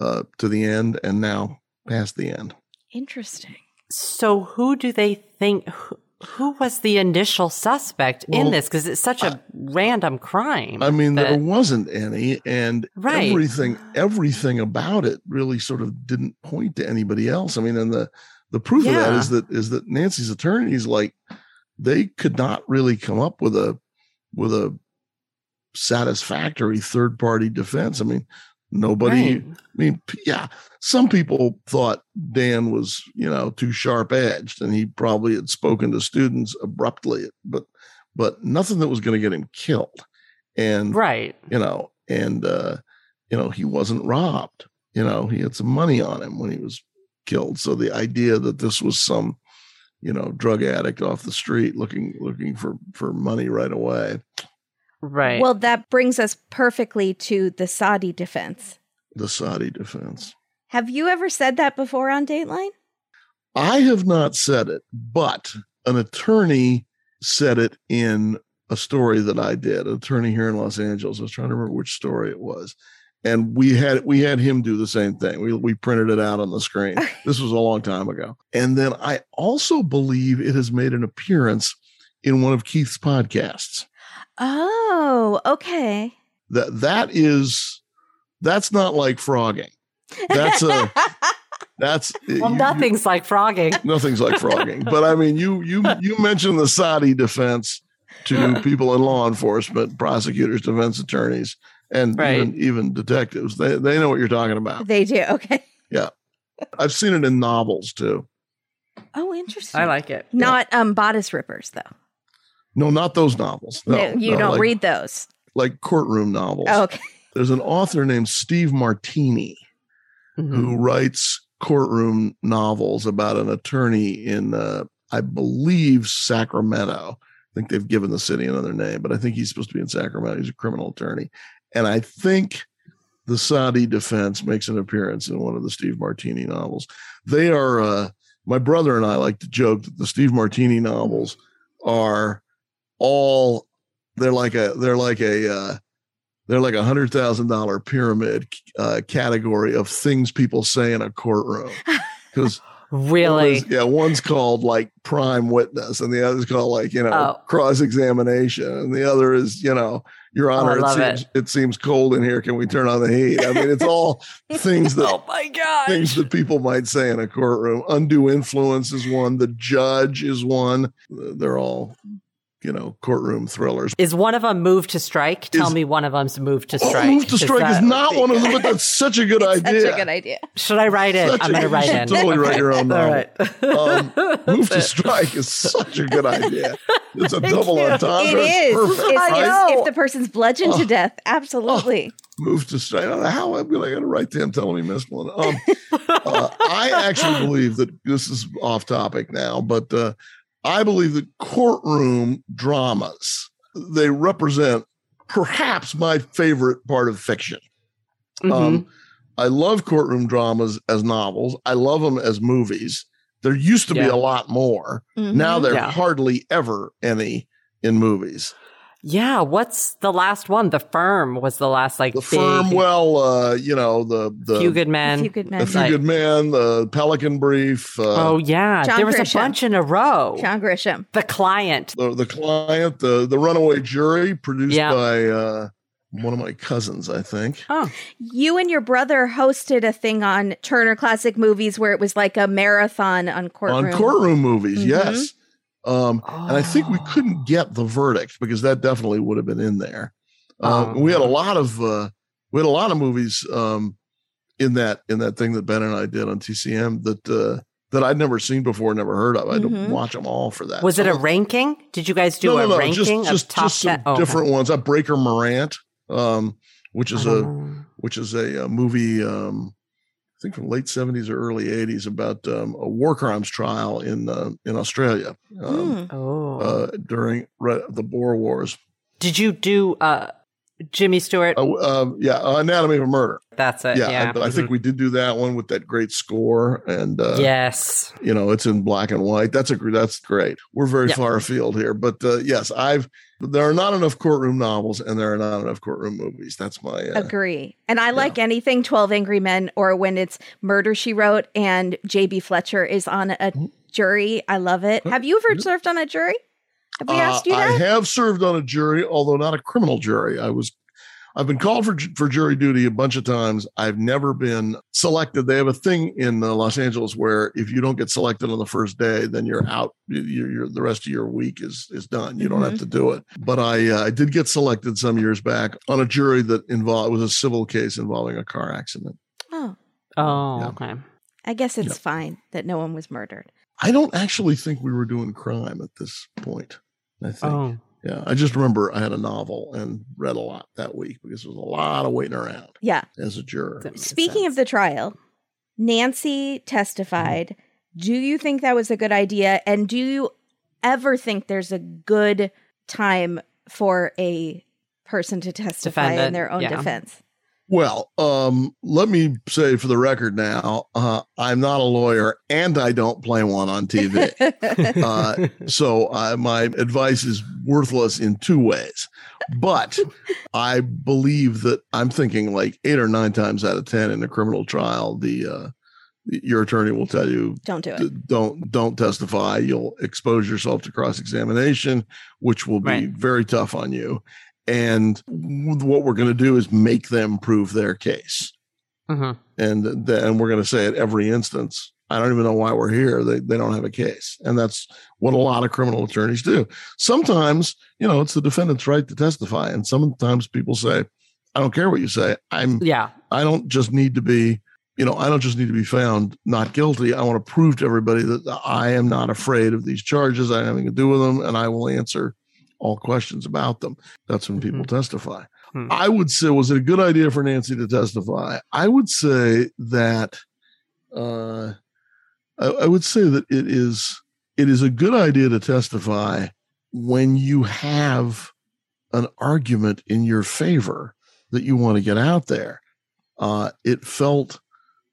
uh, to the end, and now past the end. Interesting. So, who do they think? Who, who was the initial suspect well, in this? Because it's such a I, random crime. I mean, that, there wasn't any, and right. everything everything about it really sort of didn't point to anybody else. I mean, and the the proof yeah. of that is that is that Nancy's attorneys like they could not really come up with a with a satisfactory third party defense. I mean, Nobody, right. I mean, yeah, some people thought Dan was, you know, too sharp edged and he probably had spoken to students abruptly, but, but nothing that was going to get him killed. And, right, you know, and, uh, you know, he wasn't robbed, you know, he had some money on him when he was killed. So the idea that this was some, you know, drug addict off the street looking, looking for, for money right away Right. Well, that brings us perfectly to the SODDI defense. The SODDI defense. Have you ever said that before on Dateline? I have not said it, but an attorney said it in a story that I did, an attorney here in Los Angeles. I was trying to remember which story it was. And we had we had him do the same thing. We we printed it out on the screen. this was a long time ago. And then I also believe it has made an appearance in one of Keith's podcasts. Oh, okay. That that is that's not like phrogging. That's a that's well, you- nothing's like phrogging. nothing's like phrogging. But I mean, you you you mentioned the SODDI defense to people in law enforcement, prosecutors, defense attorneys, and Right. even even detectives. They they know what you're talking about. They do. Okay. Yeah, I've seen it in novels too. Oh, interesting. I like it. Not um bodice rippers though. No, not those novels. No, No, you no, don't like, read those. like courtroom novels. Oh, okay. There's an author named Steve Martini Mhm. who writes courtroom novels about an attorney in, uh, I believe, Sacramento. I think they've given the city another name, but I think he's supposed to be in Sacramento. He's a criminal attorney. And I think the SODDI defense makes an appearance in one of the Steve Martini novels. They are, uh, my brother and I like to joke that the Steve Martini novels are all, they're like a, they're like a, uh, they're like a hundred thousand dollar pyramid uh, category of things people say in a courtroom. Because Really? yeah, one's called like prime witness, and the other's called like you know Oh. cross examination, and the other is you know Your Oh, Honor. it seems it. it seems cold in here. Can we turn on the heat? I mean, it's all things that oh my god. things that people might say in a courtroom. Undue influence is one. The judge is one. They're all, you know, courtroom thrillers. Is one of them moved to strike? Tell me one of them's moved to Oh, strike. Move to strike is that- not one of them, but that's such a good It's idea. Such a good idea. Should I write it? Such I'm going to write it. totally write your own All novel. right. Um, Move to strike is such a good idea. It's a double entendre. It is. Perfect, It's, I right? know. if, if the person's bludgeoned to Oh. death, absolutely. Move to strike. I don't know how I'm going to write to him telling me missed one. Um, uh, I actually believe that this is off topic now, but uh, I believe that courtroom dramas they represent perhaps my favorite part of fiction. Mhm. Um, I love courtroom dramas as novels. I love them as movies. There used to be a lot more. Mhm. Now there Yeah. hardly ever any in movies. Yeah. What's the last one? The Firm was the last like The big, firm, well, uh, you know, the the Few Good Men. A few good a men. few Like- good men, the Pelican Brief, uh, oh yeah, John there was Grisham. a bunch in a row. John Grisham. The Client. the the client, the the Runaway Jury, produced Yeah. by uh, one of my cousins, I think. Oh, You and your brother hosted a thing on Turner Classic Movies where it was like a marathon on courtroom. On courtroom movies, Mhm. yes. Um, And I think we Oh. couldn't get the verdict because that definitely would have been in there. Uh, Oh. We had a lot of uh, we had a lot of movies um, in that in that thing that Ben and I did on TCM that uh, that I'd never seen before, never heard of. I had Mhm. to watch them all for that. Was it a ranking? Did you guys do no, no, a no, ranking just, of top just some? Oh, okay. different ones. I Breaker Morant, um, which is a which is a, uh movie um, I think from late seventies or early eighties about um, a war crimes trial in uh, in Australia um, Mm. Oh. uh, during re- the Boer Wars. Did you do uh, Jimmy Stewart? Uh, uh, yeah, Anatomy of a Murder. That's it. yeah, Yeah. I, I think we did do that one with that great score, and uh, yes. you know it's in black and white. That's a that's great. We're very Yeah. far afield here, but uh, yes, I've there are not enough courtroom novels, and there are not enough courtroom movies. That's my uh, Agree. And I like anything 12 Angry Men or when it's Murder She Wrote and JB Fletcher is on a Mm-hmm. jury. I love it. Have you ever served on a jury? Have we Uh, asked you I have served on a jury, although not a criminal jury. I was, I've been called for for jury duty a bunch of times. I've never been selected. They have a thing in uh, Los Angeles where if you don't get selected on the first day, then you're out. You- You're, you're the rest of your week is is done. You don't have to do it. But I uh, I did get selected some years back on a jury that involved was a civil case involving a car accident. oh, Oh, Yeah. okay. I guess it's Yeah. fine that no one was murdered. I don't actually think we were doing crime at this point. I think. Oh. Yeah, I just remember I had a novel and read a lot that week because there was a lot of waiting around Yeah. as a juror. That makes Speaking of the trial, Nancy testified. Do you think that was a good idea? And do you ever think there's a good time for a person to testify in their own yeah. defense? Well, um, let me say for the record now, uh, I'm not a lawyer and I don't play one on TV. uh, so uh, my advice is worthless in two ways. But I believe that I'm thinking like eight or nine times out of ten in a criminal trial, the uh, your attorney will tell you Don't do it. don't don't testify. You'll expose yourself to cross examination, which will be Right. very tough on you. And what we're going to do is make them prove their case. hmm And then we're going to say at every instance, I don't even know why we're here. They, they don't have a case. And that's what a lot of criminal attorneys do. Sometimes, you know, it's the defendant's right to testify. And sometimes people say, I don't care what you say. I'm Yeah. I don't just need to be, you know, I don't just need to be found not guilty. I want to prove to everybody that I am not afraid of these charges. I have nothing to do with them, and I will answer all questions about them. That's when people testify. Hmm. I would say, was it a good idea for Nancy to testify? I would say that, uh, I, I would say that it is it is a good idea to testify when you have an argument in your favor that you want to get out there. Uh, it felt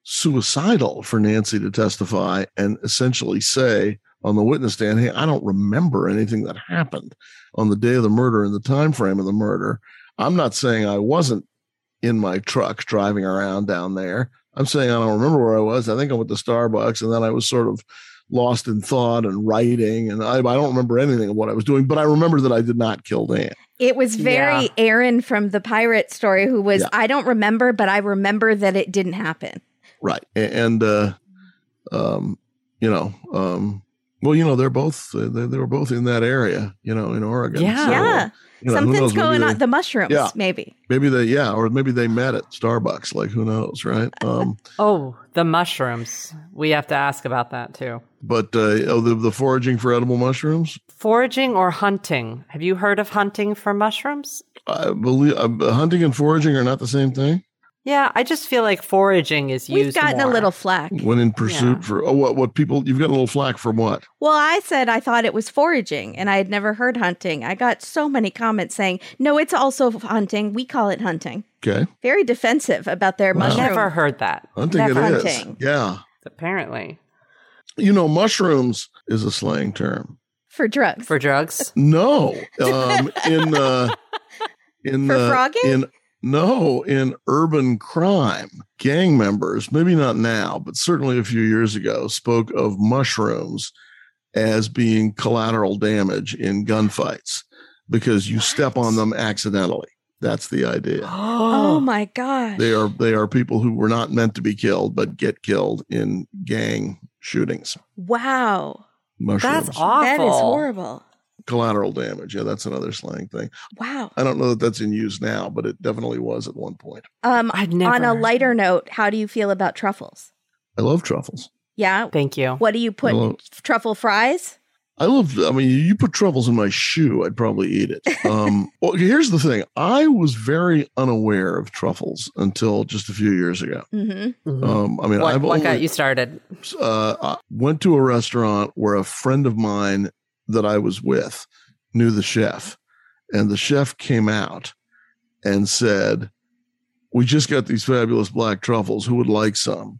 suicidal for Nancy to testify and essentially say on the witness stand, "Hey, I don't remember anything that happened on the day of the murder and the time frame of the murder." I'm not saying I wasn't in my truck driving around down there. I'm saying I don't remember where I was. I think I went to Starbucks and then I was sort of lost in thought and writing, and I, I don't remember anything of what I was doing. But I remember that I did not kill Dan. It was very Yeah. Aaron from the pirate story who was, Yeah. I don't remember, but I remember that it didn't happen. right and uh um you know um well you know they're both uh, they, they were both in that area you know in oregon Yeah. So, yeah. you know, Something's going they- on. The mushrooms, Yeah. maybe. maybe they yeah or maybe they met at starbucks like who knows right um Oh, the mushrooms. We have to ask about that too. but uh oh the, the foraging for edible mushrooms Foraging or hunting? Have you heard of hunting for mushrooms? i believe uh, hunting and foraging are not the same thing Yeah, I just feel like foraging is We've used gotten a little flack. when in pursuit Yeah. for oh what what people you've got a little flack from what Well, I said I thought it was foraging and I had never heard hunting. I got so many comments saying, no, it's also hunting. We call it hunting. okay Very defensive about their Wow. mushroom. Never heard that. hunting Never it is hunting. yeah Apparently, you know mushrooms is a slang term For drugs. for drugs. No, um, in uh, in For uh, phrogging? in no in urban crime, gang members, maybe not now, but certainly a few years ago, spoke of mushrooms as being collateral damage in gunfights because you step on them accidentally. That's the idea. Oh, oh my gosh. They are they are people who were not meant to be killed but get killed in gang shootings. wow. Mushrooms, That's awful. That is horrible. Collateral damage. Yeah, that's another slang thing. Wow. I don't know that that's in use now, but it definitely was at one point. Um, I'd never. on a lighter that. note, how do you feel about truffles? I love truffles. Yeah. Thank you. What do you put? Hello. Truffle fries? I love. I mean, you put truffles in my shoe, I'd probably eat it. Um, well, here's the thing: I was very unaware of truffles until just a few years ago. Mm-hmm. Mhm. Um, I mean, what I've what got you started? uh, I went to a restaurant where a friend of mine that I was with knew the chef, and the chef came out and said, "We just got these fabulous black truffles. Who would like some?"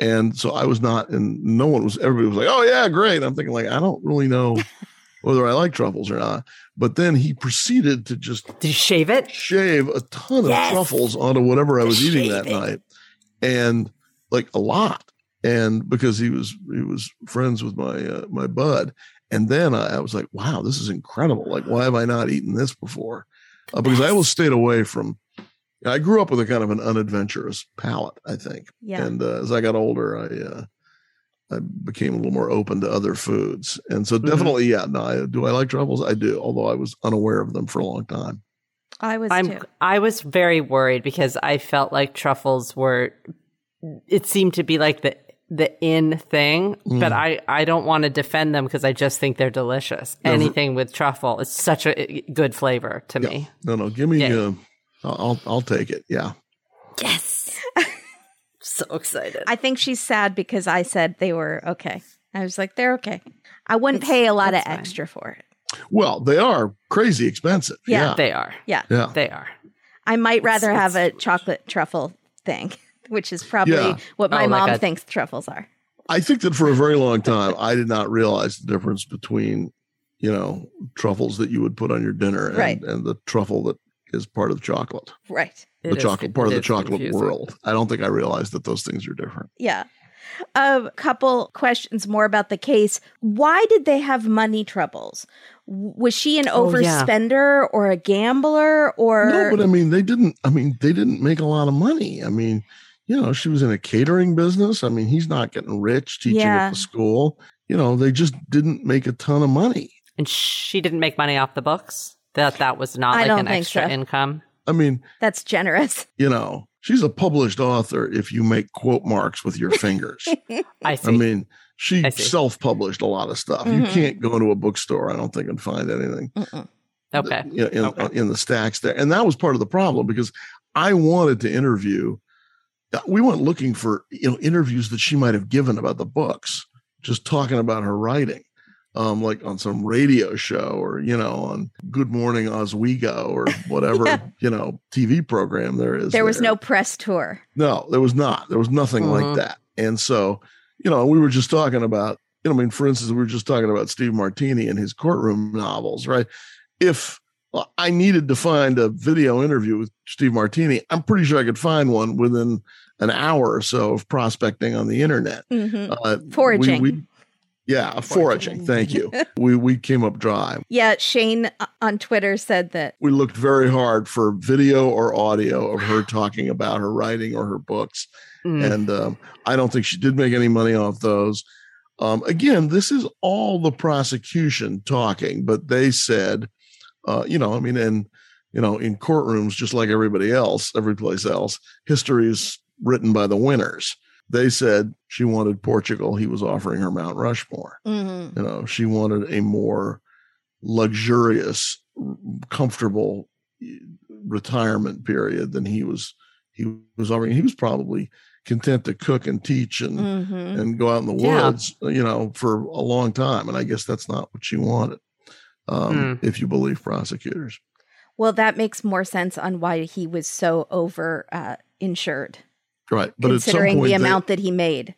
And so I was not, and no one was. Everybody was like, "Oh yeah, great." I'm thinking like, I don't really know whether I like truffles or not. But then he proceeded to just Did you shave it? shave a ton Yes. of truffles onto whatever I was eating that Shaving. night, and like a lot. And because he was he was friends with my uh, my bud, and then I, I was like, wow, this is incredible. Like, why have I not eaten this before? Uh, because I always stayed away from. I grew up with a kind of an unadventurous palate, I think. Yeah. And uh, as I got older, I uh, I became a little more open to other foods, and so Mhm. definitely, yeah. No, I, do I like truffles? I do, although I was unaware of them for a long time. I was I'm too. I was very worried because I felt like truffles were it seemed to be like the the in thing, but Mm. I I don't want to defend them because I just think they're delicious. No, for- Anything with truffle is such a good flavor to Yeah. me. No, no, give me. Yeah. Uh, I'll I'll take it. Yeah. Yes. so excited. I think she's sad because I said they were okay. I was like, they're okay. I wouldn't It's- pay a lot of fine. extra for it. Well, they are crazy expensive. Yeah. Yeah. they are. Yeah. Yeah. They are. I might It's- rather have a chocolate truffle thing, which is probably Yeah. what my Oh, like mom a- thinks truffles are. I think that for a very long time, I did not realize the difference between, you know, truffles that you would put on your dinner and, Right. and the truffle that is part of chocolate, Right. the It is- chocolate part of the chocolate confusing. world. I don't think I realized that those things are different. Yeah. A couple questions more about the case. Why did they have money troubles? Was she an Oh, yeah. overspender or a gambler or No, but I mean, they didn't. I mean, they didn't make a lot of money. I mean, you know, she was in a catering business. I mean, he's not getting rich teaching Yeah. at the school. You know, they just didn't make a ton of money. And she didn't make money off the books? That that was not I like don't an think extra so. income? I mean, that's generous? you know, she's a published author if you make quote marks with your fingers. I see. I mean, she I self-published a lot of stuff. You Mhm. can't go into a bookstore, I don't think, and find anything Mm-mm. okay. in, in, Okay. in the stacks there. And that was part of the problem because I wanted to interview. We went looking for you know interviews that she might have given about the books, just talking about her writing, um, like on some radio show or you know on Good Morning Oswego or whatever you know TV program there is. There was there. no press tour. No, there was not. There was nothing Mhm. like that. And so, you know, we were just talking about, you know, I mean, for instance, we were just talking about Steve Martini and his courtroom novels, right? If I needed to find a video interview with Steve Martini, I'm pretty sure I could find one within an hour or so of prospecting on the internet. Mhm. Uh, Foraging. We, we, yeah, foraging. Thank you. we we came up dry. Yeah, Shane uh, on Twitter said that. We looked very hard for video or audio of her talking about her writing or her books. Mm. and um, I don't think she did make any money off those. Um, again, this is all the prosecution talking, but they said, uh, you know, I mean, and you know, in courtrooms, just like everybody else, every place else, history is written by the winners. They said she wanted Portugal. He was offering her Mount Rushmore. Mhm. You know, she wanted a more luxurious, comfortable eh, retirement period than he was. He was offering. He was probably content to cook and teach and Mhm. and go out in the Yeah. woods, you know, for a long time. And I guess that's not what she wanted, um, if you believe prosecutors. Well, that makes more sense on why he was so over uh, insured, Right. But considering point, the they- amount that he made.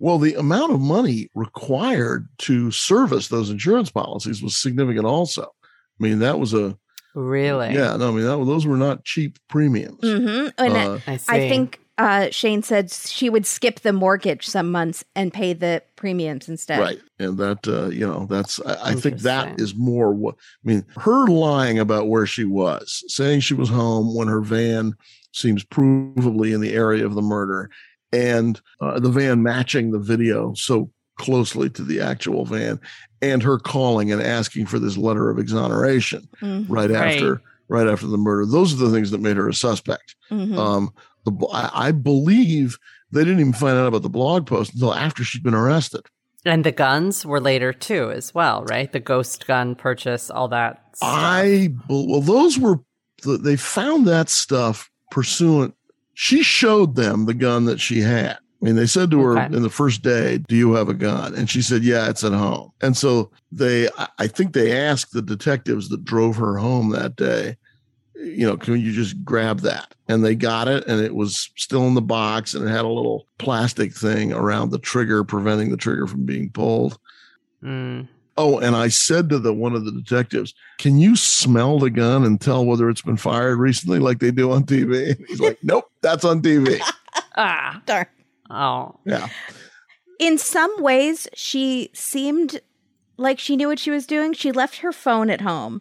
well, the amount of money required to service those insurance policies was significant also. I mean, that was a, Really? yeah, no, I mean, that, those were not cheap premiums. hmm And Uh, I see. I think uh, Shane said she would skip the mortgage some months and pay the premiums instead. Right. And that, uh, you know, that's, I, I think that is more what, I mean, her lying about where she was, saying she was home when her van seems provably in the area of the murder, and uh, the van matching the video so closely to the actual van, and her calling and asking for this letter of exoneration Mhm. right, Right. after. Right after the murder, those are the things that made her a suspect. Mhm. Um, the I, I believe they didn't even find out about the blog post until after she'd been arrested. and the guns were later too, as well, right? The ghost gun purchase, all that. Stuff. I well, those were th- they found that stuff pursuant. She showed them the gun that she had. I mean, they said to her Okay. in the first day, "Do you have a gun?" And she said, "Yeah, it's at home." And so they, I- I think they asked the detectives that drove her home that day, you know, can you just grab that? And they got it, and it was still in the box, and it had a little plastic thing around the trigger, preventing the trigger from being pulled. Mm. Oh, and I said to the one of the detectives, "Can you smell the gun and tell whether it's been fired recently, like they do on TV?" And he's like, "Nope, that's on TV." Ah. Darn. Oh. Yeah, In some ways, she seemed like she knew what she was doing. She left her phone at home,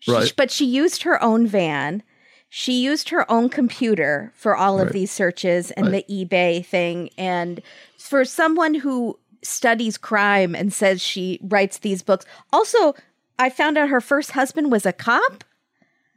She- Right. but she used her own van. She used her own computer for all of these searches and Right. the eBay thing. And for someone who studies crime and says she writes these books, also, I found out her first husband was a cop.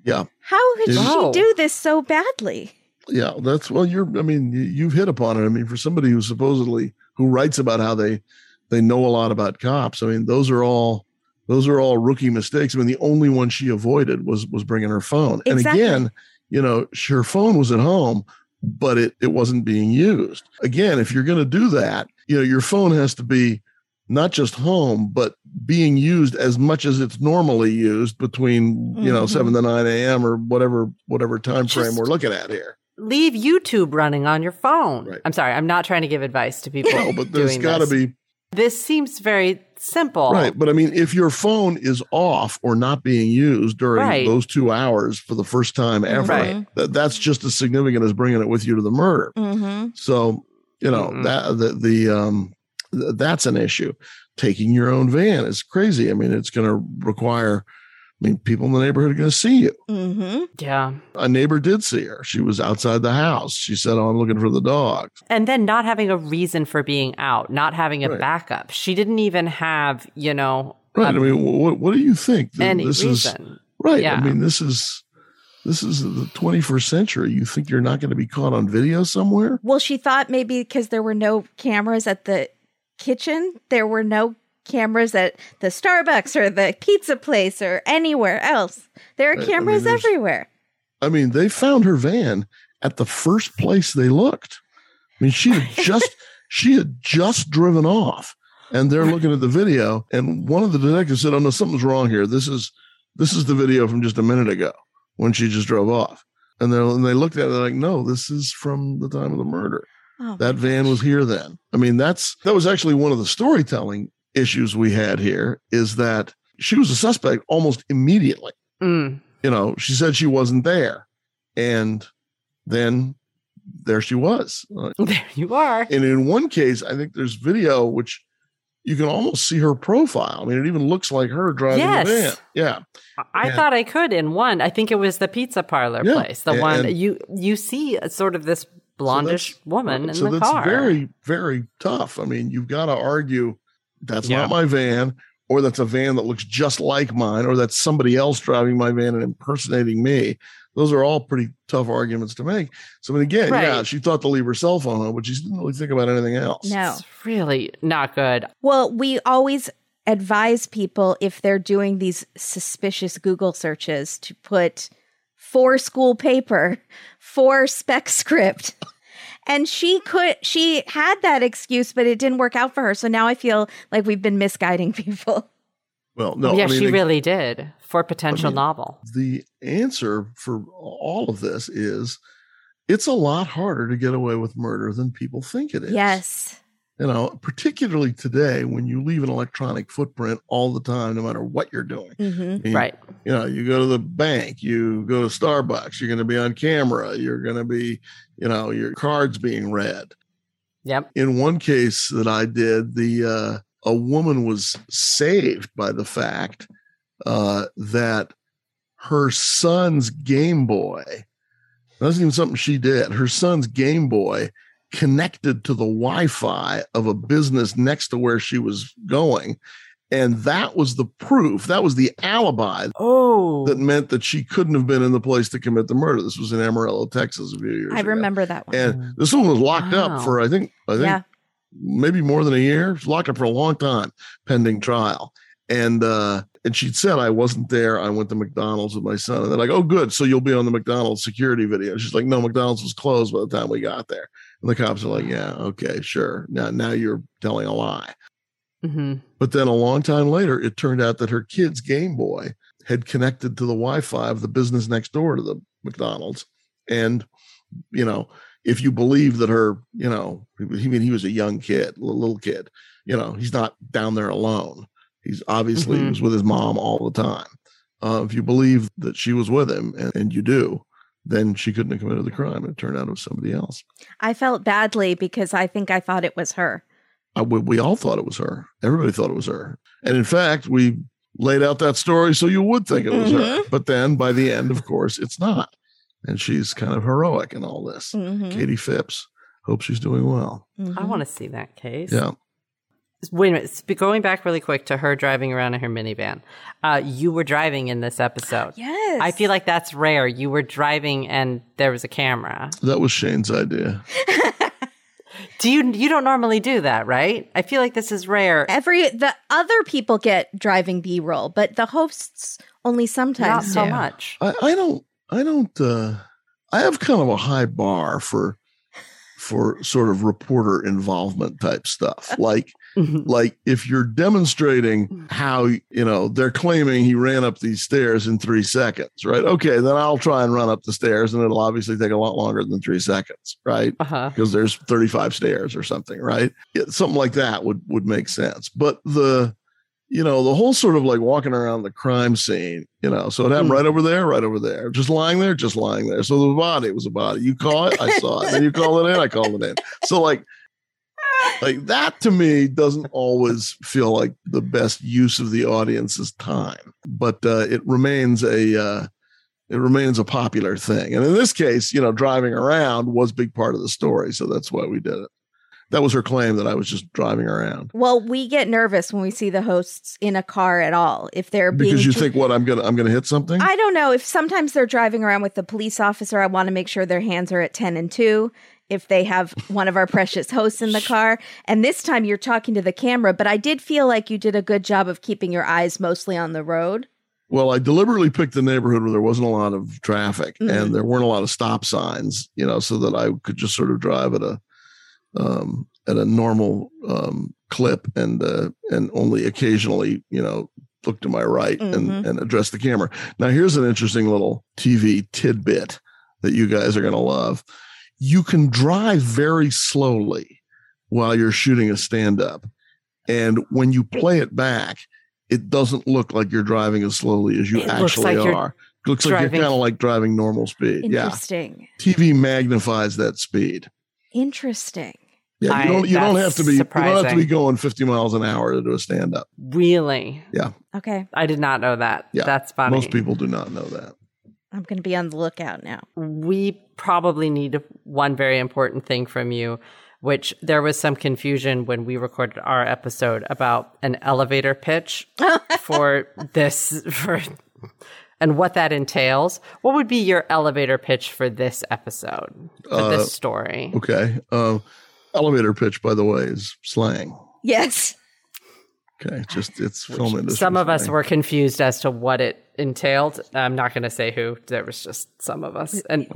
yeah, How could Wow. she oh. do this so badly? yeah. That's well, you're. I mean, you- you've hit upon it. I mean, for somebody who supposedly who writes about how they they know a lot about cops. I mean, those are all those are all rookie mistakes. I mean, the only one she avoided was was bringing her phone. Exactly. And again, you know, her phone was at home, but it it wasn't being used. Again, if you're going to do that, you know, your phone has to be not just home, but being used as much as it's normally used between you know Mhm. seven to nine a.m. or whatever whatever time frame we're looking at here. Leave YouTube running on your phone. Right. I'm sorry. I'm not trying to give advice to people. No, but there's got to be This seems very simple. Right. But I mean, if your phone is off or not being used during Right. those two hours for the first time ever, Right. that, that's just as significant as bringing it with you to the murder. Mm-hmm. So, You know Mm-mm. that the the um th- that's an issue. Taking your own van is crazy. I mean, it's going to require. I mean, people in the neighborhood are going to see you. Mm-hmm. Yeah. A neighbor did see her. She was outside the house. She said, "Oh, I'm looking for the dog." And then not having a reason for being out, not having a Right. backup. She didn't even have, you know, Right. um, I mean, what what do you think? Any this is reason. right. Yeah. I mean, this is this is the 21st century. You think you're not going to be caught on video somewhere? Well, she thought maybe because there were no cameras at the kitchen, there were no cameras at the Starbucks or the pizza place or anywhere else. There are I- I mean, cameras everywhere. I mean, they found her van at the first place they looked. I mean, she had just she had just driven off, and they're looking at the video. And one of the detectives said, "Oh no, something's wrong here. This is this is the video from just a minute ago when she just drove off." And they and they looked at it like, "No, this is from the time of the murder. Oh, That van was here then." I mean, that's that was actually one of the storytelling issues we had here. Is that she was a suspect almost immediately Mm. you know, she said she wasn't there. And then there she was. There you are. And in one case, I think there's video which you can almost see her profile. I mean, it even looks like her driving Yes. the van. Yeah. I Yeah. thought I could in one. I think it was the pizza parlor Yeah. place. The And- one and- you you see uh, sort of this blondish that's- woman in so the that's car. very, very tough. I mean, you've got to argue that's Yeah. not my van, or that's a van that looks just like mine, or that's somebody else driving my van and impersonating me. Those are all pretty tough arguments to make. So, I mean, again, yeah, she thought to leave her cell phone on, but she didn't really think about anything else. no. It's really not good. Well, we always advise people if they're doing these suspicious Google searches to put for school paper, for spec script. And she could, she had that excuse, but it didn't work out for her. So now I feel like we've been misguiding people. Well, no, yeah, I mean, she ag- really did for potential mean- novel. the answer for all of this is it's a lot harder to get away with murder than people think it is. Yes. You know, particularly today when you leave an electronic footprint all the time, no matter what you're doing. hmm I mean, Right. You know, you go to the bank, you go to Starbucks, you're going to be on camera, you're going to be, you know, your cards being read. Yep. In one case that I did, the uh, a woman was saved by the fact uh, that her son's Game Boy, that wasn't even something she did. Her son's Game Boy connected to the Wi-Fi of a business next to where she was going, and that was the proof. That was the alibi Oh. that meant that she couldn't have been in the place to commit the murder. This was in Amarillo, Texas, a few years I ago. remember that one. And this one was locked Wow. up for I think I think yeah. maybe more than a year. She locked up for a long time, pending trial. And uh, and she'd said I wasn't there. I went to McDonald's with my son, and they're like, "Oh, good. So you'll be on the McDonald's security video." She's like, "No, McDonald's was closed by the time we got there." And the cops are like, "Yeah, okay, sure. Now now you're telling a lie." hmm But then a long time later, it turned out that her kid's Game Boy had connected to the Wi-Fi of the business next door to the McDonald's, and you know, if you believe that her, you know, he mean he was a young kid, little, little kid, you know, he's not down there alone. He's obviously he Mhm. was with his mom all the time. Uh, if you believe that she was with him, and, and you do, then she couldn't have committed the crime. It turned out it was somebody else. I felt badly because I think I thought it was her. I, we, we all thought it was her. Everybody thought it was her. And in fact, we laid out that story so you would think it was her. But then by the end, of course, it's not. And she's kind of heroic in all this. Mhm. Katie Phipps. Hope she's doing well. I Mhm. want to see that case. Yeah. Wait a minute. Going back really quick to her driving around in her minivan. Uh, you were driving in this episode. Yes. I feel like that's rare. You were driving and there was a camera. That was Shane's idea. Do you you don't normally do that, right? I feel like this is rare. every the other people get driving B roll, but the hosts only Not sometimes so do. much. I, I don't I don't uh I have kind of a high bar for for sort of reporter involvement type stuff. Like like if you're demonstrating how you know they're claiming he ran up these stairs in three seconds right? Okay then i'll try and run up the stairs and it'll obviously take a lot longer than three seconds right? Uh huh. because there's 35 stairs or something right? Yeah, something like that would would make sense. But the you know the whole sort of like walking around the crime scene you know so it happened Hmm. right over there right over there. Just lying there just lying there. So the body was a body. You call it i saw it. Then you call it in i called it in. So like like that to me doesn't always feel like the best use of the audience's time, but uh, it remains a uh, it remains a popular thing. And in this case, you know, driving around was a big part of the story, so that's why we did it. That was her claim that I was just driving around. Well, we get nervous when we see the hosts in a car at all. If they're being Because you think what I'm gonna I'm gonna hit something? I don't know if sometimes they're driving around with the police officer. I want to make sure their hands are at 10 and 2 if they have one of our precious hosts in the car. And this time you're talking to the camera, but I did feel like you did a good job of keeping your eyes mostly on the road. Well, I deliberately picked the neighborhood where there wasn't a lot of traffic Mhm. and there weren't a lot of stop signs, you know, so that I could just sort of drive at a um, at a normal um, clip and uh, and only occasionally, you know, look to my right Mhm. and, and address the camera. Now, here's an interesting little TV tidbit that you guys are going to love. You can drive very slowly while you're shooting a stand up. And when you play it back, it doesn't look like you're driving as slowly as you It actually like you're. It looks like you're kind of like driving normal speed. Yeah. Interesting. TV magnifies that speed. Interesting. Yeah, you don't you don't have to be you don't have to be going 50 miles an hour to do a stand up. Really? Yeah. Okay. I did not know that. Yeah, That's funny. Most people do not know that. I'm going to be on the lookout now. we probably need one very important thing from you, which there was some confusion when we recorded our episode about an elevator pitch for this for and what that entails. What would be your elevator pitch for this episode, for Uh, this story? Okay. Uh, elevator pitch, by the way, is slang. Yes. Okay, just it's film industry. Some of us were confused as to what it entailed. I'm not going to say who. There was just some of us, and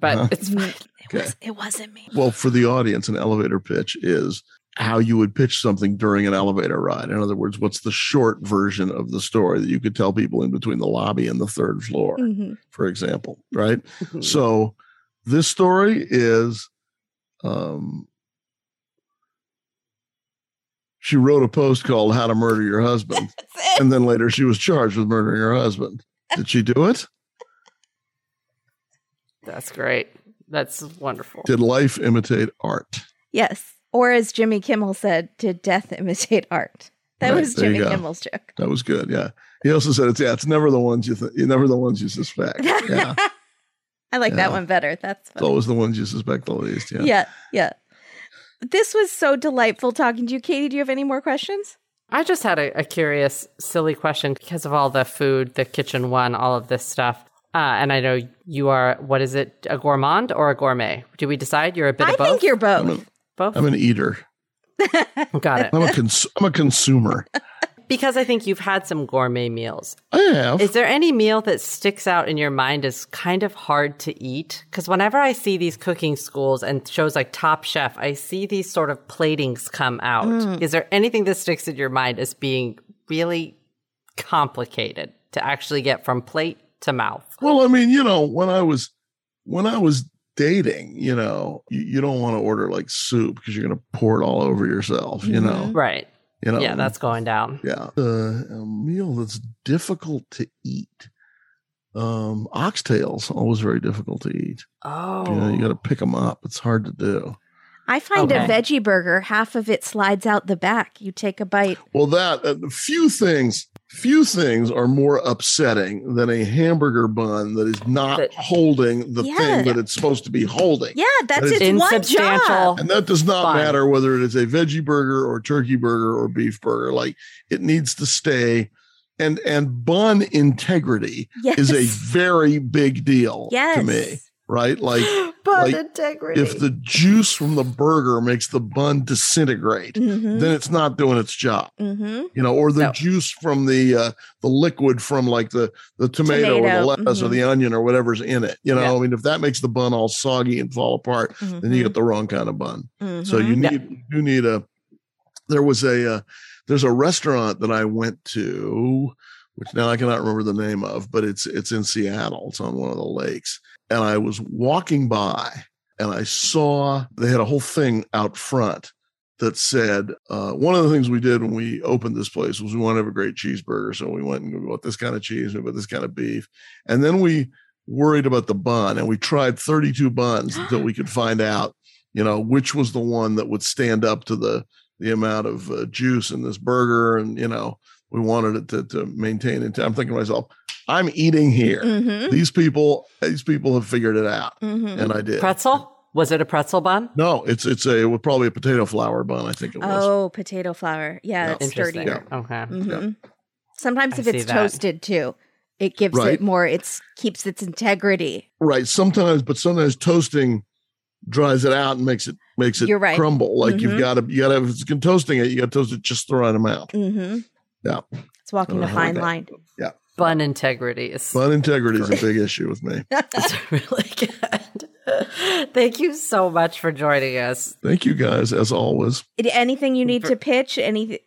but it's fine. It, Okay. was, it wasn't me. Well, for the audience, an elevator pitch is how you would pitch something during an elevator ride. In other words, what's the short version of the story that you could tell people in between the lobby and the third floor, Mhm. for example, right? So this story is um she wrote a post called How to Murder Your Husband. and then later she was charged with murdering her husband. Did she do it? That's great. That's wonderful. Did life imitate art? Yes. Or as Jimmy Kimmel said, did death imitate art? That Right, was Jimmy. Kimmel's joke. That was good. Yeah. He also said it's yeah, it's never the ones you think you never the ones you suspect. Yeah. I like Yeah. that one better. That's It's always the ones you suspect the least. Yeah. yeah, yeah. This was so delightful talking to you. Katie, do you have any more questions? I just had a, a curious, silly question because of all the food, the kitchen one, all of this stuff. Uh, and I know you are, what is it, a gourmand or a gourmet? Do we decide you're a bit I of both? I think you're both. both. I'm an eater. Got it. I'm a cons- I'm a consumer. Because I think you've had some gourmet meals. I have. Is there any meal that sticks out in your mind as kind of hard to eat? Because whenever I see these cooking schools and shows like Top Chef, I see these sort of platings come out. Mm. Is there anything that sticks in your mind as being really complicated to actually get from plate to mouth? Well, I mean, you know, when I was when I was dating, you know, you, you don't want to order like soup because you're going to pour it all over yourself. You know, Right. You know. Yeah, that's going down. yeah. Uh, a meal that's difficult to eat. Um, oxtails always very difficult to eat. Oh. You know, you got to pick them up. It's hard to do. I find a veggie burger, half of it slides out the back. You take a bite. Well, that uh, few things, few things are more upsetting than a hamburger bun that is not That- holding the Yeah. thing that it's supposed to be holding. Yeah, that's That is its one job. And that does not Fine. matter whether it is a veggie burger or turkey burger or beef burger. Like it needs to stay. And and bun integrity Yes. is a very big deal yes. to me, right? Like Bun like, integrity. if the juice from the burger makes the bun disintegrate, Mm-hmm. then it's not doing its job. mm-hmm. You know, or the No. juice from the uh, the liquid from like the the tomato, or the lettuce or mhm. the onion or whatever's in it. You know, Yeah. I mean, if that makes the bun all soggy and fall apart, then you get the wrong kind of bun. So you Yeah. need you need a. There was a uh, there's a restaurant that I went to, which now I cannot remember the name of, but it's it's in Seattle. It's on one of the lakes, and I was walking by and I saw they had a whole thing out front that said uh, one of the things we did when we opened this place was we wanted to have a great cheeseburger, so we went and we bought this kind of cheese, we bought this kind of beef, and then we worried about the bun, and we tried 32 buns until we could find out you know, which was the one that would stand up to the the amount of uh, juice in this burger, and you know, we wanted it to to maintain it. I'm thinking to myself, I'm eating here. Mm-hmm. These people, these people have figured it out, Mm-hmm. and I did. Pretzel? Was it a pretzel bun? No, it's it's a well, probably a potato flour bun. I think it was. Oh, potato flour. Yeah, Yeah. it's Interesting. sturdier. Okay. hmm Sometimes I if it's that. toasted too, it gives Right. it more. It's keeps its integrity. Right. Sometimes, but sometimes toasting dries it out and makes it makes it You're right. crumble. Like you've Mhm. got to you got to if it's toasting it, you got to toast it just the right amount. Mm-hmm. Yeah. it's walking a I fine that. line. Yeah. Bun integrity is Bun integrity is a big issue with me. It's really good. Thank you so much for joining us. Thank you guys as always. Anything you need to pitch? Any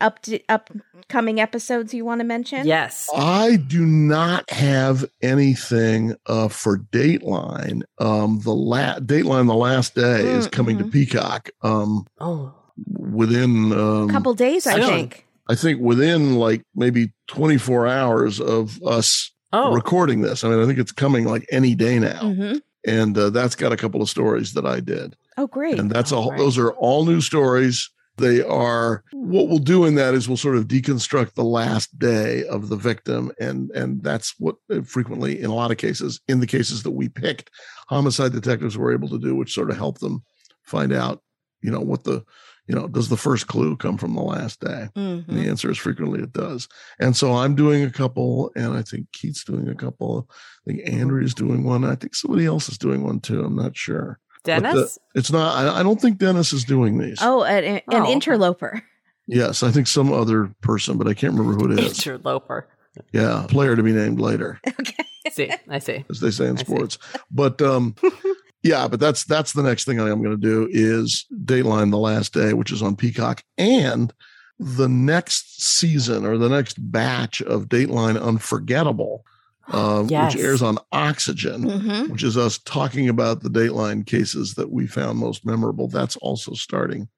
up to upcoming episodes you want to mention? Yes. I do not have anything uh, for Dateline. Um, the la- Dateline, the last day is coming to Mhm. Peacock. Um, Oh, within um, A couple days, I Soon. think. I think within like maybe 24 hours of us oh, recording this. I mean, I think it's coming like any day now, hmm and uh, that's got a couple of stories that I did, Oh, great. and that's all. Right. Those are all new stories. They are what we'll do in that is we'll sort of deconstruct the last day of the victim, and and that's what uh, frequently, in a lot of cases, in the cases that we picked, homicide detectives were able to do, which sort of helped them find out, you know, what the, you know, does the first clue come from the last day? And Mhm. the answer is frequently it does. And so I'm doing a couple, and I think Keith's doing a couple. I think Andrea's doing one. I think somebody else is doing one too. I'm not sure. But the- Dennis? it's not. I, I don't think Dennis is doing these. Oh, an, an Oh, interloper. Yes, I think some other person, but I can't remember who it is. Interloper. Yeah, player to be named later, okay. see, I see. as they say in I see. sports. But um, yeah, but that's that's the next thing I'm going to do is Dateline: The Last Day, which is on Peacock, and the next season or the next batch of Dateline Unforgettable, uh, Yes. which airs on Oxygen. hmm Which is us talking about the Dateline cases that we found most memorable. That's also starting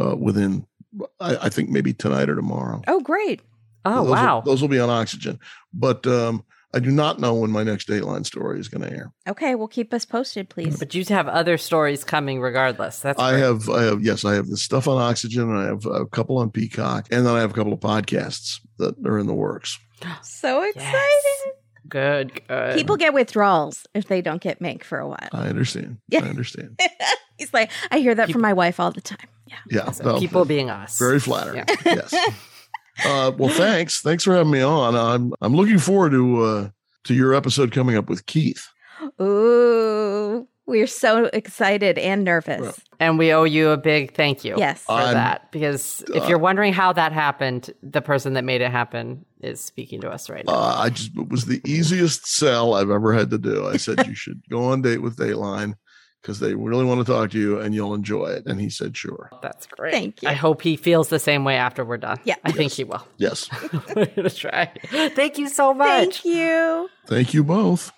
uh, within, I, I think, maybe tonight or tomorrow. Oh, great. Oh, those will- wow. those will be on Oxygen. But um, I do not know when my next Dateline story is going to air. Okay, well, keep us posted, please. But you have other stories coming regardless. That's I great. have, I have, yes, I have this stuff on Oxygen, and I have a couple on Peacock, and then I have a couple of podcasts that are in the works. So excited. Yes. Good, good. People get withdrawals if they don't get Mank for a while. I understand. Yeah. I understand. He's like, I hear that People- from my wife all the time. Yeah. Yeah, So no, people being us. very flattering. Yeah. Yes. Uh, well, thanks. Thanks for having me on. I'm I'm looking forward to uh, to your episode coming up with Keith. Ooh, we're so excited and nervous. Well, And we owe you a big thank you Yes. for I'm- that. Because if uh, you're wondering how that happened, the person that made it happen is speaking to us right now. Uh, I just it was the easiest sell I've ever had to do. I said you should go on date with Dateline because they really want to talk to you and you'll enjoy it. And he said sure. That's great. Thank you. I hope he feels the same way after we're done. Yeah. I think he will. Yes. we're going to try. Thank you so much. Thank you. Thank you both.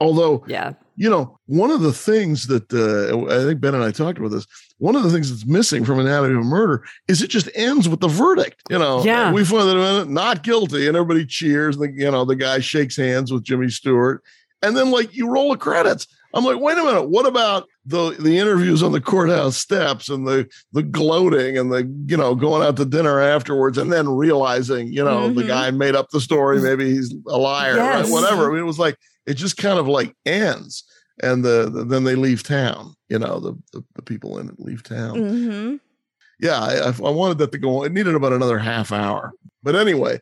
Although Yeah. you know, one of the things that uh, I think Ben and I talked about this. One of the things that's missing from Anatomy of Murder is it just ends with the verdict. You know, Yeah. we find that not guilty, and everybody cheers. And the, you know, the guy shakes hands with Jimmy Stewart, and then like you roll the credits. I'm like, wait a minute, what about the the interviews on the courthouse steps and the the gloating and the you know going out to dinner afterwards and then realizing you know the Mhm. guy made up the story, maybe he's a liar, right? Whatever. I mean, it was like it just kind of like ends and the, the- then they leave town you know the, the the people in it leave town. Hmm yeah I, I I wanted that to go on it needed about another half hour. But anyway